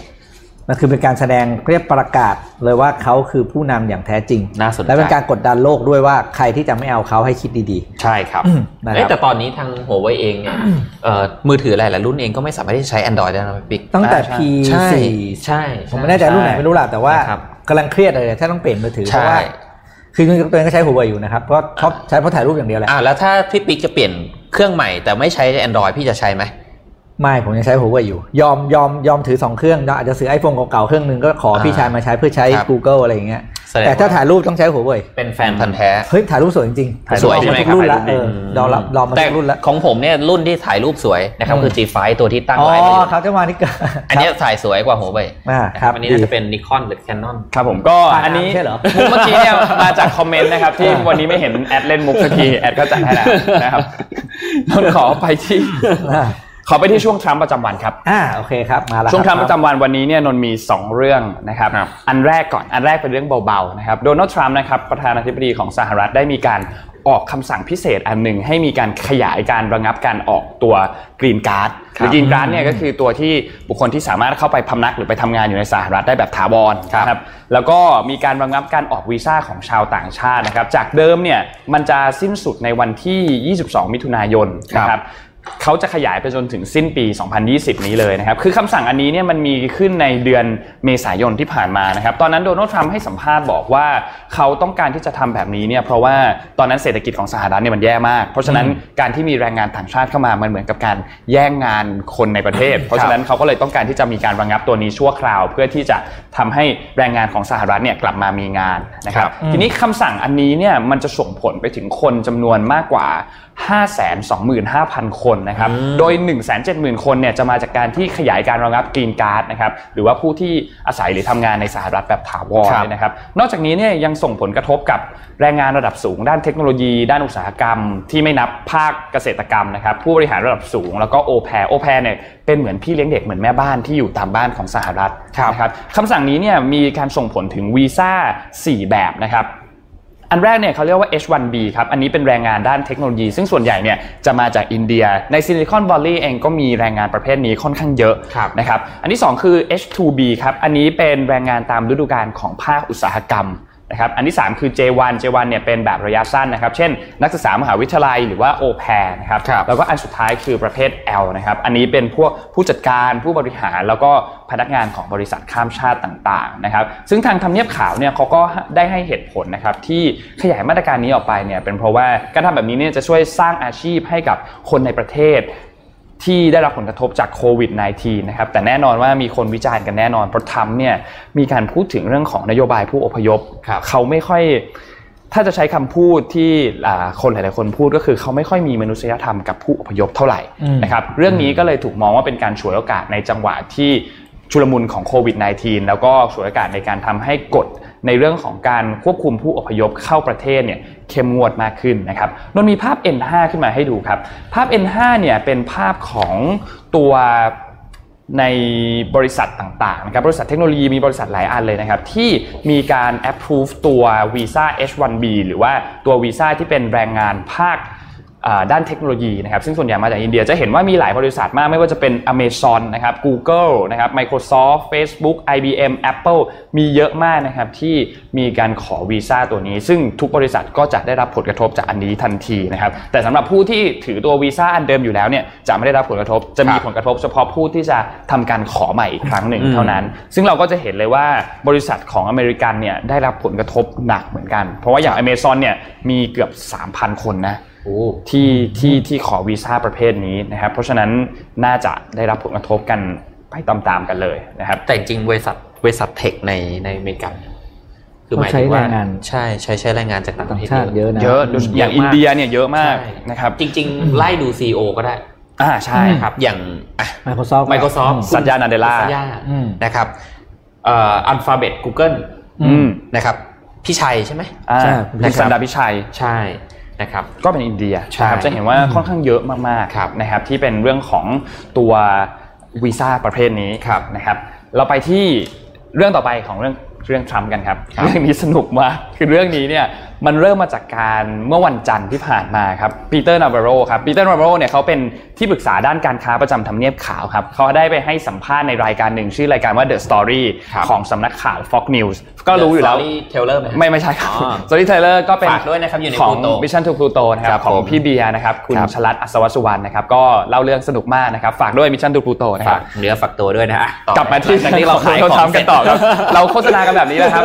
มันคือเป็นการแสดงเรียกประกาศเลยว่าเขาคือผู้นำอย่างแท้จริงน่าสนใจและเป็นการกดดันโลกด้วยว่าใครที่จะไม่เอาเขาให้คิดดีใช่ครับๆนะคเอ้ยรับแต่ตอนนี้ทางหัวไวเองเนี่ยเอ่อมือถือหลายๆรุ่นเองก็ไม่สามารถที่จะใช้ Android ได้นะพี่ปิ๊กตั้งแต่ใช่ P4 ใช่ใช่ ผมไม่แน่ใจรุ่นไหนไม่รู้ล่ะแต่ว่าครับกำลังเครียดเลยถ้าต้องเปลี่ยนมือถือเพใช่ราะว่าคือจริงๆตัวเองก็ใช้หัวเว่ยอยู่นะครับเพราะชอบใช้เพราะถ่ายรูปอย่างเดียวแหละอ่าแล้วถ้าพี่ปิ๊กจะเปลี่ยนเครื่องใหม่แต่ไม่ใช้ Android พี่จะใช้ไหม ไม่ผมยังใช้หัวเว่ยอยู่ ยอมยอมยอมถือสองเครื่องอาจจะซื้อไอโฟนเก่าๆเครื่องหนึงก็ขอพี่ชายมาใช้เพื่อใช้ครับ Google อะไรอย่างเงี้ยแสดงแต่ถ้าว่าถ่ายรูปต้องใช้หัวเว่ยเป็นแฟนพันธ์แท้เฮ้ยถ่ายรูปสวยจริงๆถ่ายรูปสวยลองใช่ไหมมาทุกรุ่นละครับเออลองรับลองมาแต่ทุกรุ่นละของผมเนี่ยรุ่นที่ถ่ายรูปสวยนะครับอืมคือ G5 ตัวที่ตั้งอ๋อไว้มาอยู่ครับจะมาที่เกิดอันเนี้ยถ่ายสวยกว่าหัวเว่ยอ่านะคครับอันนี้น่าจะเป็น Nikon หรือ Canon ครับผมก็ผ่านอันนี้น้ำใช่เหรอมุกเมื่อกี้เนี่ยมาจากคอมเมนต์นะครับที่วันนี้ไม่เห็นแอดเล่นมุกสักทีแอดก็จัดให้แล้วนะครับนนท์ขอไปที่อ่า ขอไปที่ช่วงทรัมป์ประจำวันครับอ่าโอเคครับมาแล้วช่วงทรัมป์คประจำวันวันนี้เนี่ยนนท์มี 2 เรื่องนะครับครับอันแรกก่อนอันแรกเป็นเรื่องเบาๆนะครับโดนัลด์ทรัมป์นะครับประธานาธิบดีของสหรัฐได้มีการออกคำสั่งพิเศษอันหนึ่งให้มีการขยายการระงับการออกตัวกรีนการ์ดหรือกรีนการ์ดเนี่ยก็คือตัวที่บุคคลที่สามารถเข้าไปพำนักหรือไปทำงานอยู่ในสหรัฐได้แบบถาวรนะครับแล้วก็มีการระงับการออกวีซ่าของชาวต่างชาตินะครับจากเดิมเนี่ยมันจะสิ้นสุดในวันที่ 22 มิถุนายนนะครับ เขาจะขยายไปจนถึงสิ้นปี 2020 นี้เลยนะครับ คือคำสั่งอันนี้เนี่ยมันมีขึ้นในเดือนเมษายนที่ผ่านมานะครับ ตอนนั้นโดนัลด์ทรัมป์ให้สัมภาษณ์บอกว่าเขาต้องการที่จะทำแบบนี้เนี่ยเพราะว่าตอนนั้นเศรษฐกิจของสหรัฐเนี่ยมันแย่มาก เพราะฉะนั้นการที่มีแรงงานต่างชาติเข้ามามันเหมือนกับการแย่งงานคนในประเทศ เพราะฉะนั้นเขาก็เลยต้องการที่จะมีการระงับตัวนี้ชั่วคราว เพื่อที่จะทำให้แรงงานของสหรัฐเนี่ยกลับมามีงานนะครับ ทีนี้คำสั่งอันนี้เนี่ยมันจะส่งผลไปถึงคนจำนวนมากกว่า 525,000 คนนะครับ โดย 170,000 คนเนี่ยจะมาจากการที่ขยายการระงับกรีนการ์ดนะครับ หรือว่าผู้ที่อาศัยหรือทำงานในสหรัฐแบบถาวรครับเลยนะครับ นอกจากนี้เนี่ยยังส่งผลกระทบกับแรงงานระดับสูง ด้านเทคโนโลยี ด้านอุตสาหกรรม ที่ไม่นับภาคเกษตรกรรมนะครับ ผู้บริหารระดับสูงแล้วก็โอแพโอแพเนี่ยเป็นเหมือนพี่เลี้ยงเด็กเหมือนแม่บ้านที่อยู่ตามบ้านของสหรัฐนะครับคำสั่งนี้เนี่ยมีการส่งผลถึงวีซ่า4แบบนะครับ อันแรกเนี่ยเขาเรียกว่า H1B ครับ อันนี้เป็นแรงงานด้านเทคโนโลยี ซึ่งส่วนใหญ่เนี่ยจะมาจากอินเดีย ในซิลิคอนวัลลีย์เองก็มีแรงงานประเภทนี้ค่อนข้างเยอะครับนะครับ อันที่ 2 คือ H2B ครับ อันนี้เป็นแรงงานตามฤดูกาลของภาคอุตสาหกรรม นะครับอันที่ 3 คือ J1 J1 เนี่ยเป็นแบบระยะสั้นนะครับ เช่น นักศึกษามหาวิทยาลัยหรือว่า o p a i r นะครับครับแล้วก็อันสุดท้ายคือประเภท L นะครับ อันนี้เป็นพวกผู้จัดการผู้บริหารแล้วก็พนักงานของบริษัทข้ามชาติต่างๆนะครับ ซึ่งทางทำเนียบขาวเนี่ยเขาก็ได้ให้เหตุผลนะครับที่ขยายมาตรการนี้ออกไปเนี่ยเป็นเพราะว่าการทำแบบนี้เนี่ยจะช่วยสร้างอาชีพให้กับคนในประเทศ ที่ได้รับผลกระทบจากโควิด -19 นะครับ แต่แน่นอนว่ามีคนวิจารณ์กันแน่นอนเพราะทรัมป์เนี่ยมีการพูดถึงเรื่องของนโยบายผู้อพยพครับเขาไม่ค่อย ถ้าจะใช้คำพูดที่อ่าคนหลาย ๆ คนพูดก็คือเขาไม่ค่อยมีมนุษยธรรมกับผู้อพยพเท่าไหร่อืมนะครับ เรื่องนี้ก็เลยถูกมองว่าเป็นการฉวยโอกาสในจังหวะที่ชุลมุนของโควิด -19 แล้วก็ฉวยโอกาสในการทำให้กฎ ในเรื่องของการควบคุมผู้อพยพเข้าประเทศเนี่ยเข้มงวดมากขึ้นนะครับนนมีภาพ N5 ขึ้นมาให้ดูครับ ภาพ N5 เนี่ยเป็นภาพของตัวในบริษัทต่างๆนะครับบริษัทเทคโนโลยีมีบริษัทหลายอันเลยนะครับที่มีการ approve ตัววีซ่า H1B หรือว่าตัววีซ่าที่เป็นแรงงานภาค ด้านเทคโนโลยีนะครับซึ่งส่วนใหญ่มาจากอินเดียจะเห็นว่ามีหลายบริษัทมากไม่ว่าจะเป็น Amazon นะครับ Google นะครับ Microsoft Facebook IBM Apple มีเยอะมากนะครับที่มีการขอวีซ่าตัวนี้ ซึ่งทุกบริษัทก็จะได้รับผลกระทบจากอันนี้ทันทีนะครับแต่สำหรับผู้ที่ถือตัววีซ่าอันเดิมอยู่แล้วเนี่ยจะไม่ได้รับผลกระทบ จะมีครับผลกระทบเฉพาะผู้ที่จะทำการขอใหม่อีกครั้งหนึ่งอืมเท่านั้น ซึ่งเราก็จะเห็นเลยว่าบริษัทของอเมริกันเนี่ยได้รับผลกระทบหนักเหมือนกัน เพราะว่าอย่าง Amazon เนี่ยมีเกือบ 3,000 คนนะโอ้ ที่ที่ที่ขอวีซ่าประเภทนี้นะครับเพราะฉะนั้นน่าจะได้รับผลกระทบกันไปตามๆกันเลยนะครับ แต่จริงๆบริษัทบริษัทเทคในในอเมริกันคือหมายเขาใช้ถึงว่าแรงงานใช่ใช้ใช้แรงงานจากต่างปต่าระงเทศชาติเยอะนะเยอะอย่างอินเดียเนี่ยเยอะมากใช่นะครับจริง ๆ ไล่ดู CEO ก็ได้อ่าใช่นะครับอย่างอะ Microsoft Microsoft สัญญาณ Nadella สัญญาอืมนะครับเอ่อ Alphabet Google อืมนะครับพี่ชัยใช่ไหมอ่าใช่คุณสันดาพิชัยใช่ นะครับก็เป็นอินเดียใช่นะครับจะเห็นว่าค่อนข้างเยอะมากครับๆนะครับที่เป็นเรื่องของตัววีซ่าประเภทนี้ครับนะครับเราไปที่เรื่องต่อไปของเรื่องเรื่องทรัมป์กันครับครับเรื่องนี้สนุกมากคือเรื่องนี้เนี่ย มันเริ่มมาจากการเมื่อวันจันทร์ที่ผ่านมาครับปีเตอร์นาวาร์โรครับปีเตอร์นาวาโรเนี่ยเขาเป็นที่ปรึกษาด้านการค้าประจำทำเนียบขาวครับเขาได้ไปให้สัมภาษณ์ในรายการหนึ่งชื่อรายการว่า The Story ครับของสำนักข่าว Fox News ก็รู้อยู่แล้ว Teller ไม่ไม่ใช่ครับอ๋อส o รี่เทเลอร์ก็เป็นฝากด้วยนะครับอยู่ในของ Pluto Mission to Pluto นะคครับของผมพี่เบียร์นะครับคุณครับชลัดอัศวสุวรรณนะครับก็เล่าเรื่องสนุกมากนะครับฝากด้วย Mission to Pluto นะครับฝากเนื้อฝากตัวด้วยนะฮะต่อกลับมาที่หลังจากที่เราขายเราของทำกันต่อครับเราโฆษณากันแบบนี้นะครับ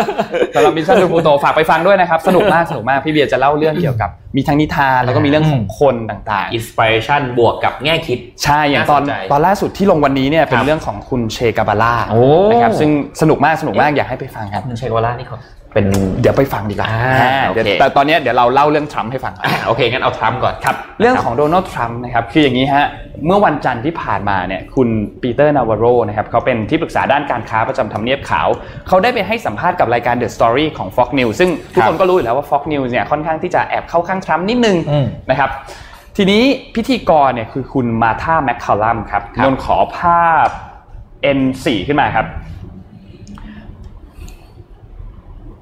สำหรับ Mission to Pluto ฝากไปฟังด้วยนะครับสนุกมากสนุกมากพี่เบียร์จะเล่าเรื่องเกี่ยวกับ มีทั้งนิทานแล้วก็มีเรื่องของคนต่างๆ inspiration บวกกับแง่คิดใช่อย่างตอนน่าสนใจตอนล่าสุดที่ลงวันนี้เนี่ยเป็คนรับเรื่องของคุณเชกาบาล่าโอ้นะครับซึ่งสนุกมากสนุกมากอยากให้ไปฟังครับคุณเชกวาล่านี่เขา เป็นเดี๋ยวไปฟังดีกว่าอ่าอ่าโอเคเดี๋ยวแต่ตอนเนี้ยเดี๋ยวเราเล่าเรื่องทรัมป์ให้ฟังก่อนอะโอเคงั้นเอาทรัมป์ก่อนครับเรื่องของโดนัลด์ทรัมป์นะครับคืออย่างนี้ฮะเมื่อวันจันทร์ที่ผ่านมาเนี่ยคุณปีเตอร์นาวาโรนะครับเขาเป็นที่ปรึกษาด้านการค้าประจำทำเนียบขาว เขาได้ไปให้สัมภาษณ์กับรายการ The Story ของ Fox News ซึ่งทุกคนก็รู้อยู่แล้วว่า Fox News เนี่ยค่อนข้างที่จะแอบเข้าข้างทรัมป์นิดนึงอืมนะครับทีนี้พิธีกรเนี่ยคือคุณมาธาแมคคาลัมครับครับนนขอภาพ N4 ขึ้นมาครับ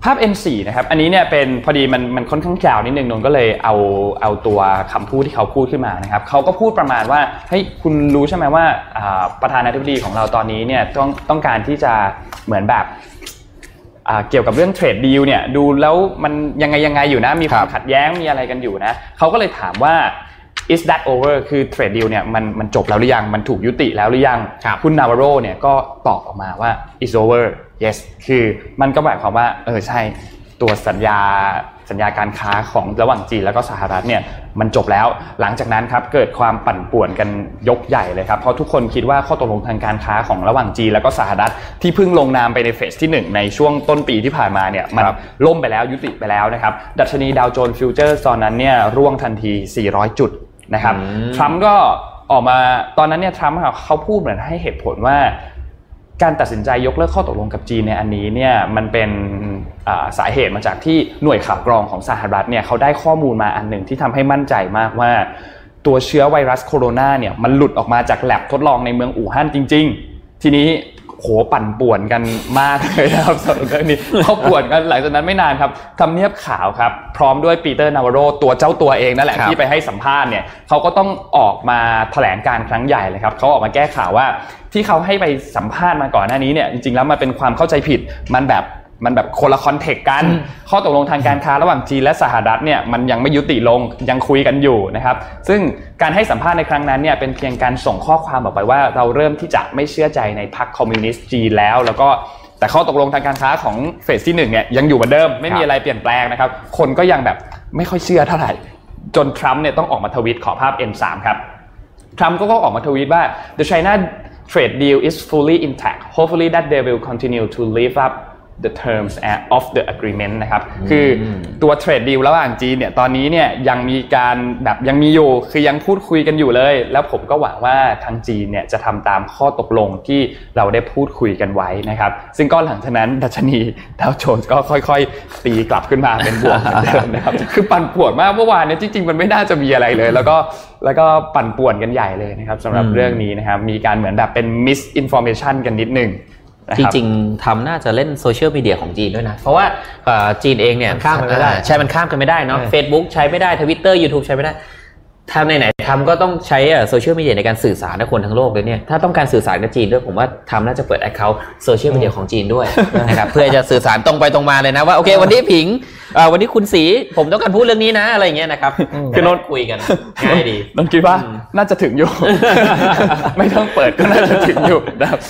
ภาพ N4 นะครับ อันนี้เนี่ยเป็นพอดีมันมันค่อนข้างยาวนิดนึงนนท์ก็เลยเอาเอาตัวคำพูดที่เขาพูดขึ้นมานะครับเขาก็พูดประมาณว่าเฮ้ยคุณรู้ใช่ไหมว่าอ่าประธานาธิบดีของเราตอนนี้เนี่ยต้องต้องการที่จะเหมือนแบบอ่าเกี่ยวกับเรื่องเทรดดีลเนี่ยดูแล้วมันยังไงยังไงอยู่นะมีความขัดแย้งมีอะไรกันอยู่นะเขาก็เลยถามว่า is that over คือเทรดดีลเนี่ยมันมันจบแล้วหรือยัง มันถูกยุติแล้วหรือยังครับคุณนาวาโรเนี่ยก็ตอบออกมาว่า is over yes คือมันก็หมายความว่าเออใช่ตัวสัญญาสัญญาการค้าของระหว่างจีนแล้วก็สหรัฐเนี่ยมันจบแล้วหลังจากนั้นครับเกิดความปั่นป่วนกันยกใหญ่เลยครับเพราะทุกคนคิดว่าข้อตกลงทางการค้าของระหว่างจีนแล้วก็สหรัฐที่เพิ่งลงนามไปในเฟสที่หนึ่งในช่วงต้นปีที่ผ่านมาเนี่ยมันล่มไปแล้วยุติไปแล้วนะครับดัชนีดาวโจนส์ฟิวเจอร์ตอนนั้นเนี่ยร่วงทันที 400 จุดนะครับอืมทรัมป์ก็ออกมาตอนนั้นเนี่ยทรัมป์อะเขาพูดเหมือนให้เหตุผลว่า การตัดสินใจยกเลิกข้อตกลงกับจีนในอันนี้เนี่ยมันเป็นสาเหตุมาจากที่หน่วยข่าวกรองของสหรัฐเนี่ยเขาได้ข้อมูลมาอันหนึ่งที่ทำให้มั่นใจมากว่า ตัวเชื้อไวรัสโคโรนาเนี่ยมันหลุดออกมาจากแลบทดลองในเมืองอู่ฮั่นจริง ๆ ทีนี้ โหปั่นป่วนกันมากเลยนะครับสำหรับเรื่องนี้เขาป่วนกันหลังจากนั้นไม่นานครับทำเนียบขาวครับพร้อมด้วยปีเตอร์นาวาโรตัวเจ้าตัวเองนั่นแหละครับที่ไปให้สัมภาษณ์เนี่ยเขาก็ต้องออกมาแถลงการครั้งใหญ่เลยครับเขาออกมาแก้ข่าวว่าที่เขาให้ไปสัมภาษณ์มาก่อนหน้านี้เนี่ยจริงๆแล้วมันเป็นความเข้าใจผิดมันแบบ มันแบบคนละ context กัน ข้อตกลงทางการค้าระหว่างจีนและสหรัฐเนี่ยมันยังไม่ยุติลงยังคุยกันอยู่นะครับ ซึ่งการให้สัมภาษณ์ในครั้งนั้นเนี่ยเป็นเพียงการส่งข้อความออกไปว่าเราเริ่มที่จะไม่เชื่อใจในพรรคคอมมิวนิสต์จีนแล้ว แล้วก็แต่ข้อตกลงทางการค้าของเฟสที่หนึ่งเนี่ยยังอยู่เหมือนเดิมไม่มีอะไรเปลี่ยนแปลงนะครับ คนก็ยังแบบไม่ค่อยเชื่อเท่าไหร่ จนทรัมป์เนี่ยต้องออกมาทวีตขอภาพ N3 ครับทรัมป์ก็ออกมาทวีตว่า the China trade deal is fully intact hopefully that they will continue to live up the terms of the agreement นะครับ คือตัวเทรดดีลระหว่างจีนเนี่ย ตอนนี้เนี่ยยังมีการแบบยังมีอยู่ คือยังพูดคุยกันอยู่เลย แล้วผมก็หวังว่าทางจีนเนี่ยจะทำตามข้อตกลงที่เราได้พูดคุยกันไว้นะครับ ซึ่งก็หลังจากนั้นดัชนีดาวโจนส์ก็ค่อยๆ ตีกลับขึ้นมาเป็นบวกเหมือนเดิมนะครับ คือปั่นป่วนมากเมื่อวานเนี่ยจริงๆ มันไม่น่าจะมีอะไรเลย แล้วก็แล้วก็ปั่นป่วนกันใหญ่เลยนะครับสำหรับอืมเรื่องนี้นะครับ มีการเหมือนแบบเป็น misinformation กันนิดนึงนะ จครับริงๆทำน่าจะเล่นโซเชียลมีเดียของจีนด้วยนะ เพราะว่าเอ่อจีนเองเนี่ยมันข้ามกันไม่ได้อ่ใช่มันข้ามกันไม่ได้เนาะเออ Facebook ใช้ไม่ได้ทวิตเตอร์ YouTube ใช้ไม่ได้ ทรัมป์ไหนๆทรัมป์ก็ต้องใช้โซเชียลมีเดียในการสื่อสารกับคนทั้งโลกเลยเนี่ยถ้าต้องการสื่อสารกับจีนด้วยผมว่าทรัมป์น่าจะเปิด account โซเชียลมีเดียของจีนด้วยนะครับเพื่อจะสื่อสารตรงไปตรงมาเลยนะว่าโอเค วันนี้ผิงเอ่อวันนี้คุณสีผมต้องการพูดเรื่องนี้นะอะไรอย่างเงี้ยนะครับคือนนคุยกันง่ายดีนนท์คิดว่าน่าจะถึงอยู่ ไม่ต้องเปิดก็น่าจะถึงอยู่นะครับ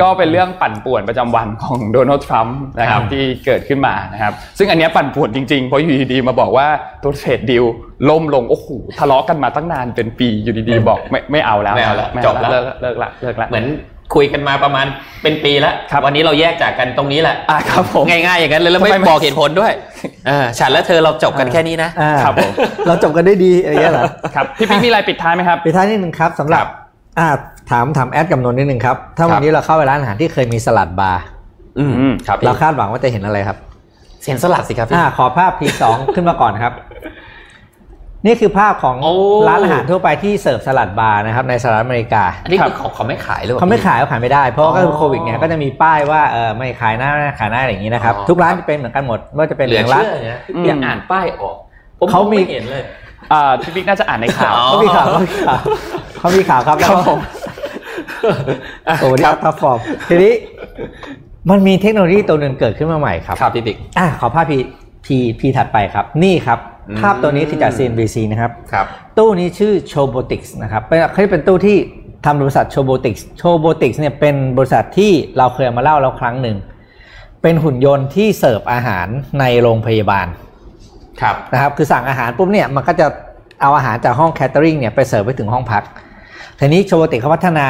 ก็เป็นเรื่องปั่นป่วนประจำวันของโดนัลด์ทรัมป์นะครับครับที่เกิดขึ้นมานะครับซึ่งอันเนี้ยปั่นป่วนจริงๆเพราะอยู่ดีๆมาบอกว่าตัวเทรดดิว ล่มลงโอ้โหทะเลาะกันมาตั้งนานเป็นปีอยู่ดีๆบอกไม่ไม่เอาแล้วไม่เอาแล้วไม่จบแล้วเลิกเลิกละเลิกละเหมือนคุยกันมาประมาณเป็นปีแล้วครับวันนี้เราแยกจากกันตรงนี้แหละอะครับผมง่ายๆอย่างนั้นเลยแล้วไม่ทำไมไม่บอกเหตุผลด้วยอ่าฉันและเธอเราจบกันแค่นี้นะอ่าครับผมเราจบกันได้ดีอะไรอย่างเงี้ยเหรอครับพี่ปิ๊กมีอะไรปิดท้ายไหมครับปิดท้ายนิดนึงครับสำหรับอ่าถามถามแอดกับนนท์นิดนึงครับถ้าวันนี้เราเข้าไปร้านอาหารที่เคยมีสลัดบาร์อืมอืมครับเราคาดหวังว่าจะเห็นอะไรครับเสียงสลัดสิครับพี่อ่าขอภาพ P2 ขึ้นมาก่อนครับ นี่คือภาพของโอ้ ร้านอาหารทั่วไปที่เสิร์ฟสลัดบาร์นะครับในสหรัฐอเมริกาอันนี้ครับคือเขาเขาไม่ขายหรือเปล่เขาไม่ขายเขาขายไม่ได้ เพราะว่าก็คืออ๋อโควิดเนี่ยก็จะมีป้ายว่าเออไม่ขายหน้าไม่ขายหน้าอะไรอย่างนี้นะครับอ๋อ ทุกร้านครับจะเป็นเหมือนกันหมดไม่ว่าจะเป็นเหลืออย่างร้าน เชื่อเนี่ยอืม ยังอ่านป้ายออก ผมเขามีไเห็นเลย อ่าพี่ปิ๊กน่าจะอ่านในข่าว อ๋อ เขามีข่าวเขามีข่าวเขามีข่าวครับแล้วครัก็บผมโอ้นี่ครับ top form ทีนี้มันมีเทคโนโลยีตัวหนึ่งเกิดขึ้นมาใหม่ครับครับพี่บิ๊ก อะขอภาพพีพีพีถัดไปครับ นี่ครับอืม ภาพตัวนี้คือจาก CNBC นะครับครับ ตู้นี้ชื่อ Chowbotics นะครับเป็นเขาเป็นตู้ที่ทำบริษัท Chowbotics Chowbotics เนี่ยเป็นบริษัทที่เราเคยเอามาเล่าแล้วครั้งหนึ่ง เป็นหุ่นยนต์ที่เสิร์ฟอาหารในโรงพยาบาลครับนะครับคือสั่งอาหารปุ๊บเนี่ยมันก็จะเอาอาหารจากห้องแค t เตอริงเนี่ยไปเสิร์ฟไปถึงห้องพัก ทีนี้ Chobotics เขาพัฒนา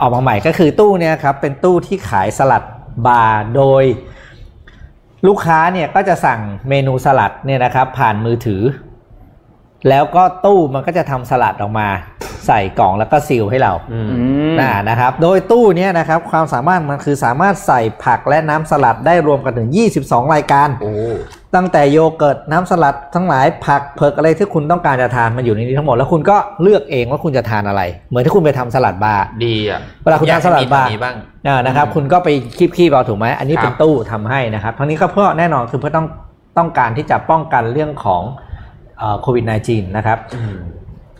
ออกมาใหม่ก็คือตู้เนี่ยครับเป็นตู้ที่ขายสลัดบาร์โดย ลูกค้าเนี่ยก็จะสั่งเมนูสลัดเนี่ยนะครับผ่านมือถือ แล้วก็ตู้มันก็จะทำสลัดออกมาใส่กล่องแล้วก็ซีลให้เราอืมอืมนะนะครับ โดยตู้เนี้ยนะครับความสามารถมันคือสามารถใส่ผักและน้ำสลัดได้รวมกันถึง 22 รายการโอ้ตั้งแต่โยเกิร์ตน้ำสลัดทั้งหลายผักเผือกอะไรที่คุณต้องการจะทานมันอยู่ในนี้ทั้งหมดแล้วคุณก็เลือกเองว่าคุณจะทานอะไร เหมือนที่คุณไปทำสลัดบาร์ดีอะเวลาคุณทานสลัดบาร์อยกให้มีทงนี้บ้างอ่านะครับ คุณก็ไปคีบๆเอาถูกไหมอันนี้ครับเป็นตู้ทำให้นะครับทั้งนี้ก็เพื่อแน่นอนคือเพื่อต้องต้องการที่จะป้องกันเรื่องของ โควิด -19 นะครับอืม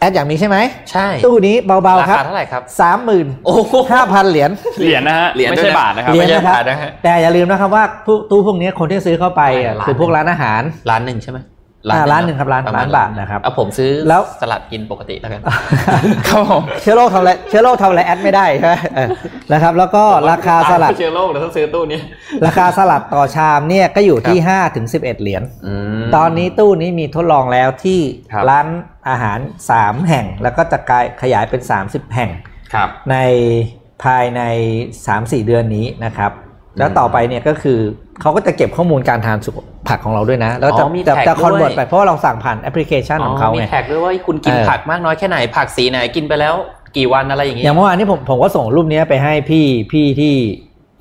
แอดอย่างนี้ใช่ไหมใช่ตู้นี้เบาราๆครับคาเท่าไหร่ครับสามหมื่นโอ้โหห้าพันเหรียญเหรียญนะฮะเหรียญไม่ด้ใช่วยนะบาทนะครับเหรียญไม่ใช่นะครับบาทนะฮะแต่อย่าลืมนะครับว่าตู้ตู้พวกนี้คนที่ซื้อเข้าไปอะล้านคือพวกร้านอาหารร้านหนึ่งใช่ไหม อ่าร้านหนึ่งครับร้านปะมณร้านบาทนะครับเอาผมซื้อแล้วสลัดกินปกติแล้วกันครับผมเชื้อโรคทำอะไรเชื้อโรคทำอะไรแอดไม่ได้ใช่ไหมเออนะครับ แล้วก็ราคาสลัดเชื้อโรคแล้วต้องซื้อตู้นี้ราคาสลัดต่อชามเนี่ยก็อยู่ที่5ถึง11เหรียญตอนนี้ตู้นี้มีทดลองแล้วที่ครับร้านอาหาร3แห่ง แล้วก็จะกลายขยายเป็น30แห่งครับในภายใน3-4เดือนนี้นะครับ แล้วต่อไปเนี่ยก็คือเขาก็จะเก็บข้อมูลการทานสุขผักของเราด้วยนะ แล้วจะอ๋อมีจะ track จะคอนเวิร์ตด้วยไปเพราะว่าเราสั่งผ่านแอปพลิเคชันของเขามีไง track ด้วยว่าคุณกินเออผักมากน้อยแค่ไหนผักสีไหนกินไปแล้ว กี่วันอะไรอย่างงี้อย่างเมื่อวานนี้ผมผมก็ส่งรูปเนี้ยไปให้พี่พี่ที่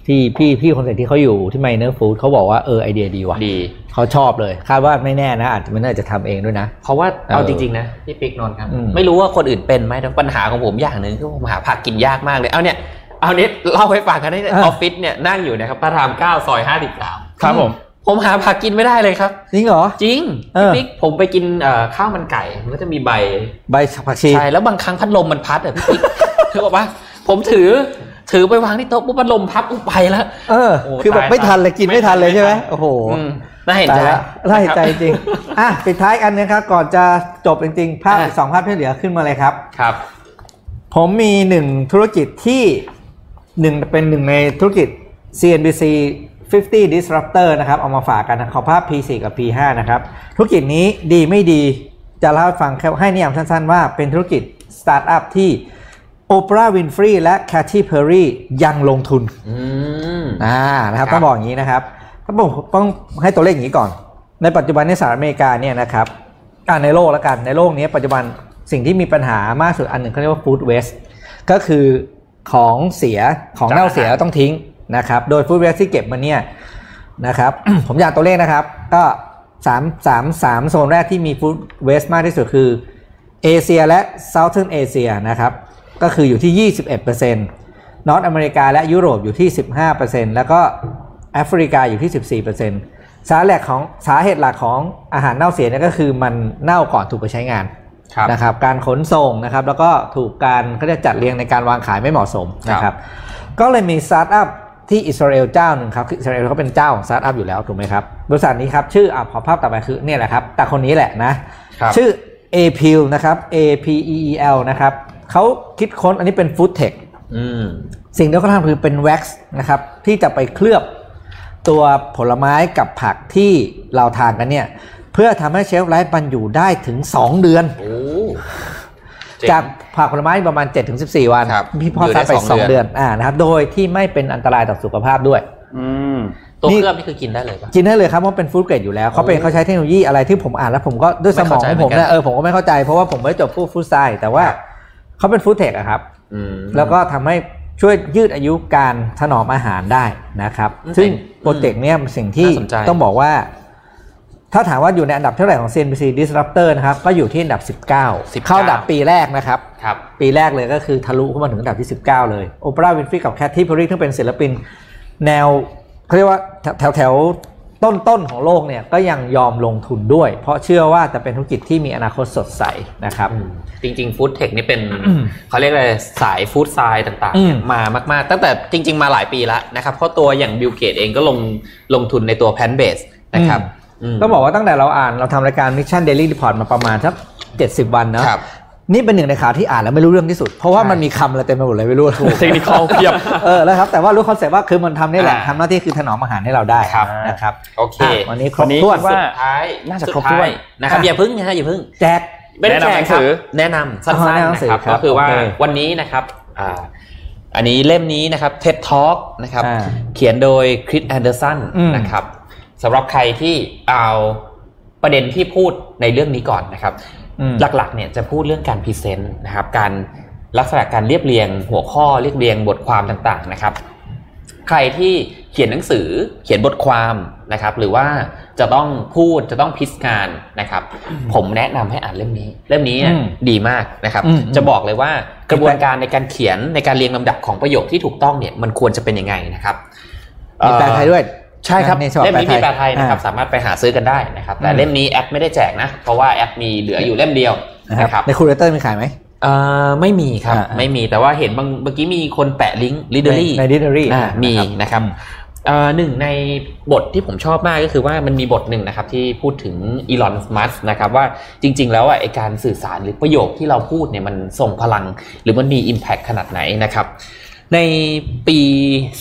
ที่พี่พี่คนเสร็จที่เขาอยู่ที่ไมเนอร์ฟู้ดเขาบอกว่าเออไอเดียดีว่ะดีเขาชอบเลยคาดว่าไม่แน่นะอาจจะมันน่าจะทำเองด้วยนะ เพราะว่าเออเอาจริงๆนะพี่ปิ๊กนนท์ครับอืมไม่รู้ว่าคนอื่นเป็นไหมแต่ปัญหาของผมอย่างหนึ่งคือผมหาผักกินยากมากเลยเอาเนี่ย เอาเนี้เล่าให้ฟังกันในออฟฟิศเนี่ยนั่งอยู่นะครับพระรามเก้าซอยห้าสิบสามครับผม ผมหาผักกินไม่ได้เลยครับ จริงเหรอ จริงเออพี่ปิ๊กผมไปกินเอ่อข้าวมันไก่ มันก็จะมีใบ ใบผักชีใช่แล้วบางครั้งพัดลมมันพัดอะพี่ปิ๊กถือบอกว่า ผมถือถือไปวางที่โต๊ะปุ๊บพัดลมพับอุ้ไปแล้วเออโอ้คือแบบตายไม่ทันเลยกินไม่ไม่ทันเลยทันใช่ไหมไม่ทันโอ้โหอืมน่าเห็นใจตายละน่าเห็นใจจริงอะปิดท้ายกันนะครับก่อนจะจบจริงๆภาพอะอีกสองภาพที่เหลือขึ้นมาเลยครับครับ ผมมีหนึ่งธุรกิจที่ หนึ่งเป็นหนึ่งในธุรกิจ CNBC 50 Disruptor นะครับเอามาฝากกันนะขอภาพ P4 กับ P5 นะครับ ธุรกิจนี้ดีไม่ดีจะเล่าให้ฟังแค่ให้นิยามสั้นๆว่าเป็นธุรกิจสตาร์ทอัพที่โอปราห์วินฟรีและแคทตี้เพอร์รี่ยังลงทุนอืมอ่านะครับครับต้องบอกอย่างนี้นะครับต้องบอกต้องให้ตัวเลขอย่างนี้ก่อน ในปัจจุบันในสหรัฐอเมริกาเนี่ยนะครับอ่าในโลกแล้วกันในโลกนี้ปัจจุบันสิ่งที่มีปัญหามากสุดอันหนึ่งเขาเรียกว่า food waste ก็คือ ของเสียของเน่าเสียแล้วต้องทิ้งนะครับ โดย food waste ที่เก็บมาเนี่ยนะครับ ผมอยากตัวเลขนะครับ ก็สามสามสามโซนแรกที่มี food waste มากที่สุดคือเอเชียและ Southern Asia นะครับ ก็คืออยู่ที่ 21%นอตอเมริกาและยุโรปอยู่ที่ 15%แล้วก็แอฟริกาอยู่ที่ 14%สาเหตุของสาเหตุหลักของอาหารเน่าเสียเนี่ยก็คือมันเน่าก่อนถูกไปใช้งานครับ นะครับการขนส่งนะครับแล้วก็ถูกการเขาเรียกจัดเรียงในการวางขายไม่เหมาะสมนะครับก็เลยมีสตาร์ทอัพที่อิสราเอลเจ้าหนึ่งครับคืออิสราเอลเขาเป็นเจ้าของสตาร์ทอัพอยู่แล้วถูกไหมครับบริษัทนี้ครับชื่ออะขอภาพต่อไปคือเนี่ยแหละครับแต่คนนี้แหละนะครับชื่อ A P E E L นะครับ A P E E L นะครับเขาคิดค้นอันนี้เป็น food tech อืมสิ่งที่เขาทำคือเป็นแว็กซ์นะครับที่จะไปเคลือบตัวผลไม้กับผักที่เราทานกันเนี่ยเพื่อทำให้ shelf life มันอยู่ได้ถึง 2 เดือนโอ้จากผักผลไม้ประมาณ 7-14 วันครับพี่พ่ออยู่ได้ซัดไปสอง2เดืเดืออนนอ่านะครับโดยที่ไม่เป็นอันตรายต่อสุขภาพด้วยอืมตัวนี่เคลือบนี่คือกินได้เลยปะกินได้เลยครับเพราะเป็น food grade อยู่แล้วเขาเป็นโอ้เขาใช้เทคโนโลยีอะไรที่ผมอ่านแล้วผมก็ด้วยสมองของผมไม่เข้าใจเหมือนกันเนี่ยเออผมก็ไม่เข้าใจเพราะว่าผมไม่ได้จบพวก food science แต่ว่าเขาเป็น food tech อะครับอืมแล้วก็ทำให้ช่วยยืดอายุการถนอมอาหารได้นะครับอืมซึ่งโปรเจกต์เนี้ยเป็นสิ่งที่น่าสนใจต้องบอกว่า ถ้าถามว่าอยู่ในอันดับเท่าไหร่ของ CNBC Disruptor นะครับ ก็อยู่ที่อันดับ 19เข้าอันดับปีแรกนะครับครับ ปีแรกเลยก็คือทะลุเข้ามาถึงอันดับที่ 19 เลยโอปราห์วินฟรีกับแคทตี้เพอร์รี่ซึ่งเป็นศิลปิน แนวเขาเรียกว่าแถวแถวๆต้นๆของโลกเนี่ยก็ยังยอมลงทุนด้วย เพราะเชื่อว่าจะเป็นธุรกิจที่มีอนาคตสดใสนะครับจริงๆ food tech นี่เป็นอืมเขาเรียกอะไรสาย food science ต่างๆอืมเนี่ยมามากๆ ตั้งแต่จริง ๆ มาหลายปีแล้วนะครับเพราะตัวอย่างบิลเกตเองก็ลงลงทุนในตัว plant-based นะครับม ต้องบอกว่าตั้งแต่เราอ่านเราทำรายการ Mission Daily Report มาประมาณสัก70วันเนอะครับนี่เป็นหนึ่งในข่าวที่อ่านแล้วไม่รู้เรื่องที่สุด เพราะว่ามันมีคำอะไรเต็มไปหมดเลยไม่รู้ technical เพียบเออแล้วครับแต่ว่ารู้คอนเซ็ปต์ว่าคือมันทำนี่แหละอ่าทำหน้าที่คือถนอมอาหารให้เราได้ครับนะครับโอเคอะวันนี้ครับวันนี้ถ้วนคิดว่าสุดท้ายน่าจะสุดครบถ้วนท้ายนะครับอะอย่าพึ่งนะฮะอย่าพึ่งแจ็คไม่ได้แนะนำแจกหนังคสืรับอแนะนำสั้อ๋อนแนะนำหนัๆงสืนะอครับครับก็คือว่าโอเควันนี้นะครับอ่าอันนี้เล่มนี้นะครับ TED Talk นะครับอ่าเขียนโดยคริสแอนเดอร์สันอืมนะครับ สำหรับใครที่เอาประเด็นที่พูดในเรื่องนี้ก่อนนะครับอืมหลักๆเนี่ยจะพูดเรื่องการพรีเซนต์นะครับ การลักษณะการเรียบเรียงหัวข้อเรียบเรียงบทความต่างๆนะครับ ใครที่เขียนหนังสือเขียนบทความนะครับ หรือว่าจะต้องพูดจะต้องพิสงานนะครับ ผมแนะนำให้อ่านเล่มนี้ เล่มนี้เนี่ยอืมดีมากนะครับอืมจะบอกเลยว่ากระบวนการในการเขียนในการเรียงลำดับของประโยคที่ถูกต้องเนี่ยมันควรจะเป็นยังไงนะครับมีแปลไทยด้วย ใช่ครับในฉบับเล่มนี้มีแปลไทยนะครับอ่าสามารถไปหาซื้อกันได้นะครับแต่อืมเล่มนี้แอปไม่ได้แจกนะ เพราะว่าแอปมีเหลืออยู่เล่มเดียวนะครับนะครับในคูเรเตอร์มีขายไหมเอ่อไม่มีครับอ่าอ่าไม่มีแต่ว่าเห็นบางเมื่อกี้มีคนแปะลิงก์ Readery ในดิเดอรี่อ่ามีนะครับเอ่อหนึ่งในบทที่ผมชอบมากก็คือว่ามันมีบทหนึ่งนะครับที่พูดถึงอีลอนมัสนะครับว่าจริง ๆ แล้วอะไอการสื่อสารหรือประโยคที่เราพูดเนี่ยมันส่งพลัง หรือมันมี Impact ขนาดไหนนะครับ ในปี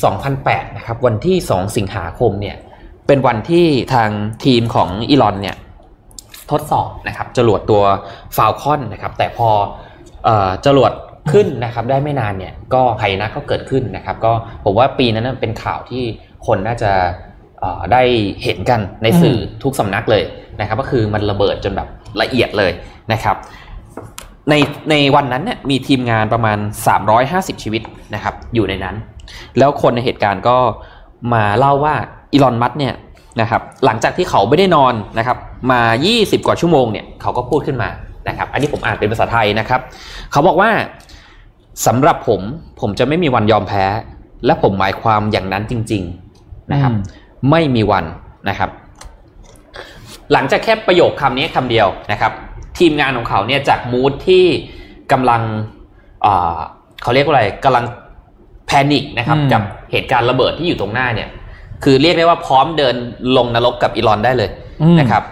2008 นะครับ วันที่ 2 สิงหาคมเนี่ย เป็นวันที่ทางทีมของอีลอนเนี่ย ทดสอบนะครับจรวดตัว Falcon นะครับ แต่พอเอ่อจรวดขึ้นนะครับ ได้ไม่นานเนี่ย ก็ภัยนะก็เกิดขึ้นนะครับ ก็ผมว่าปีนั้นนะเป็นข่าวที่คนน่าจะเอ่อได้เห็นกันในสื่อทุกสำนักเลยนะครับ ก็คือมันระเบิดจนแบบละเอียดเลยนะครับ ในในวันนั้นเนี่ยมีทีมงานประมาณ 350 ชีวิตนะครับ อยู่ในนั้น แล้วคนในเหตุการณ์ก็มาเล่าว่าอีลอนมัสเนี่ยนะครับ หลังจากที่เขาไม่ได้นอนนะครับ มา 20 กว่าชั่วโมงเนี่ยเขาก็พูดขึ้นมานะครับ อันนี้ผมอ่านเป็นภาษาไทยนะครับ เขาบอกว่าสำหรับผมผมจะไม่มีวันยอมแพ้ และผมหมายความอย่างนั้นจริง ๆนะครับอืมไม่มีวันนะครับ หลังจากแค่ประโยคคำนี้คำเดียวนะครับ ทีมงานของเขาเนี่ยจากมูดที่กำลังเอ่อเขาเรียกว่าอะไรกำลังpanic นะครับอืมกับเหตุการณ์ระเบิดที่อยู่ตรงหน้าเนี่ยคือเรียกได้ว่าพร้อมเดินลงนรกกับอีลอนได้เลยอืมนะครับ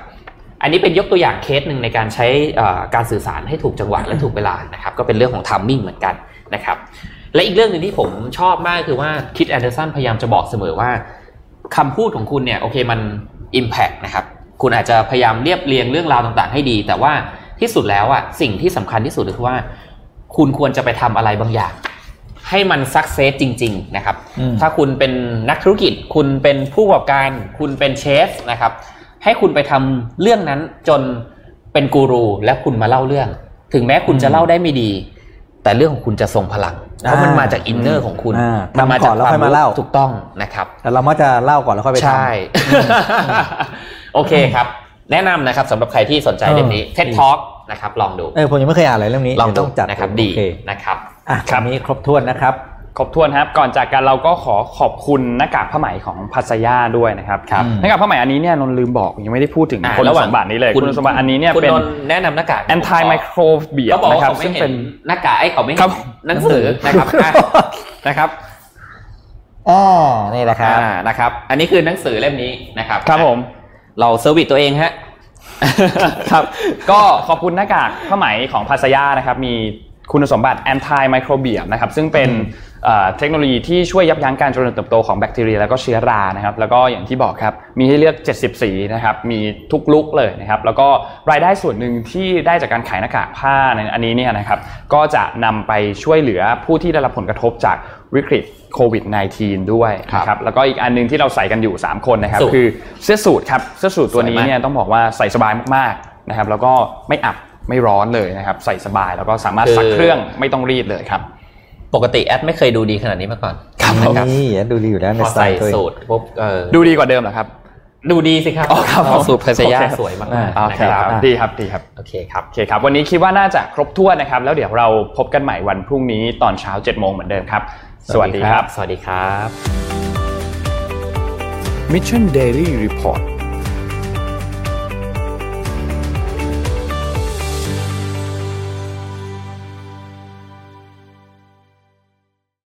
อันนี้เป็นยกตัวอย่างเคสหนึ่งในการใช้เอ่อการสื่อสารให้ถูกจังหวะและถูกเวลานะครับ ก็เป็นเรื่องของ timing เหมือนกันนะครับ และอีกเรื่องหนึ่งที่ผมชอบมากคือว่าคริสแอนเดอร์สันพยายามจะบอกเสมอว่าคำพูดของคุณเนี่ยโอเคมัน Impact นะครับ คุณอาจจะพยายามเรียบเรียงเรื่องราวต่างๆ ให้ดี แต่ว่าที่สุดแล้วอะสิ่งที่สำคัญที่สุดคือว่า คุณควรจะไปทำอะไรบางอย่าง ให้มันสักเซสจริง ๆ นะครับอืมถ้าคุณเป็นนักธุรกิจ คุณเป็นผู้ประกอบการ คุณเป็นเชฟนะครับ ให้คุณไปทำเรื่องนั้นจนเป็นกูรูและคุณมาเล่าเรื่อง ถึงแม้คุณจะเล่าได้ไม่ดี แต่เรื่องของคุณจะทรงพลังเพราะมันมาจากอินเนอร์ของคุณอ่ามันมาจากทำก่อนแล้วค่อยมาเล่าถูกต้องนะครับแต่เรามักจะเล่าก่อนแล้วค่อยไปทำใช่ โอเคครับ แนะนำนะครับสำหรับใครที่สนใจเออเรื่องนี้ TED Talk นะครับลองดูเออผมยังไม่เคยอ่านเลยเรื่องนี้ลองเดี๋ยวดูต้องจัดนะครับโอดีเคนะครับอะวันนี้ครบถ้วนนะครับครบถ้วนครับก่อนจากกันเราก็ขอขอบคุณหน้ากากผ้าไหมของพัสยาด้วยนะครับครับหน้ากากผ้าไหมอันนี้เนี่ยนนท์ลืมบอกยังไม่ได้พูดถึงอ่าคุณระหว่างสมบัตินี้เลยคุณสมบัติอันนี้เนี่ยคุณเป็นนนท์แนะนำหน้ากาก anti microbial เขาบอกนะว่าครับเขาไม่ซึ่งเห็เป็นนหน้ากากไอ้เขาไม่เห็ครันบหนังสือนะครับอะนะครับอ่านี่แหละครับอ่านะครับ อันนี้คือหนังสือเล่มนี้นะครับครับผม เราเซอร์วิสตัวเองฮะ ครับ ก็ขอบคุณหน้ากากผ้าไหมของพัสยานะครับ มี คุณสมบัติ anti microbial นะครับซึ่งเป็นเอ่อเทคโนโลยีที่ช่วยยับยั้งการเจริญเติบโตของแบคทีเรียแล้วก็เชื้อรานะครับแล้วก็อย่างที่บอกครับมีให้เลือก 70 สีนะครับมีทุกลุกเลยนะครับแล้วก็รายได้ส่วนหนึ่งที่ได้จากการขายหน้ากากผ้าในอันนี้เนี่ยนะครับก็จะนำไปช่วยเหลือผู้ที่ได้รับผลกระทบจากวิกฤตโควิด -19 ด้วยนะครับแล้วก็อีกอันหนึงที่เราใส่กันอยู่ 3 คนนะครับสูทคือเสื้อสูทครับเสื้อสูทตัวนี้สวยมากเนี่ยต้องบอกว่าใส่สบายมากๆนะครับแล้วก็ไม่อับ ไม่ร้อนเลยนะครับ ใส่สบายแล้วก็สามารถซักเครื่องไม่ต้องรีดเลยครับ ปกติแอดไม่เคยดูดีขนาดนี้มาก่อนครับผมนะครับนี่ดูดีอยู่แล้วในพอสไตใส่ล์ตัวเองสูตรปุ๊บเออดูดีกว่าเดิมเหรอครับ ดูดีสิครับอ๋อครับผมสูตรเพรสยาโอเคสวยมากอ่าๆโอเคนะคครัรับบดีครับดีครับโอเคครับโอเคครับ วันนี้คิดว่าน่าจะครบถ้วนนะครับ แล้วเดี๋ยวเราพบกันใหม่วันพรุ่งนี้ตอนเช้า7โมงเหมือนเดิมครับ สวัสดีครับ สวัสดีครับ Mission Daily Report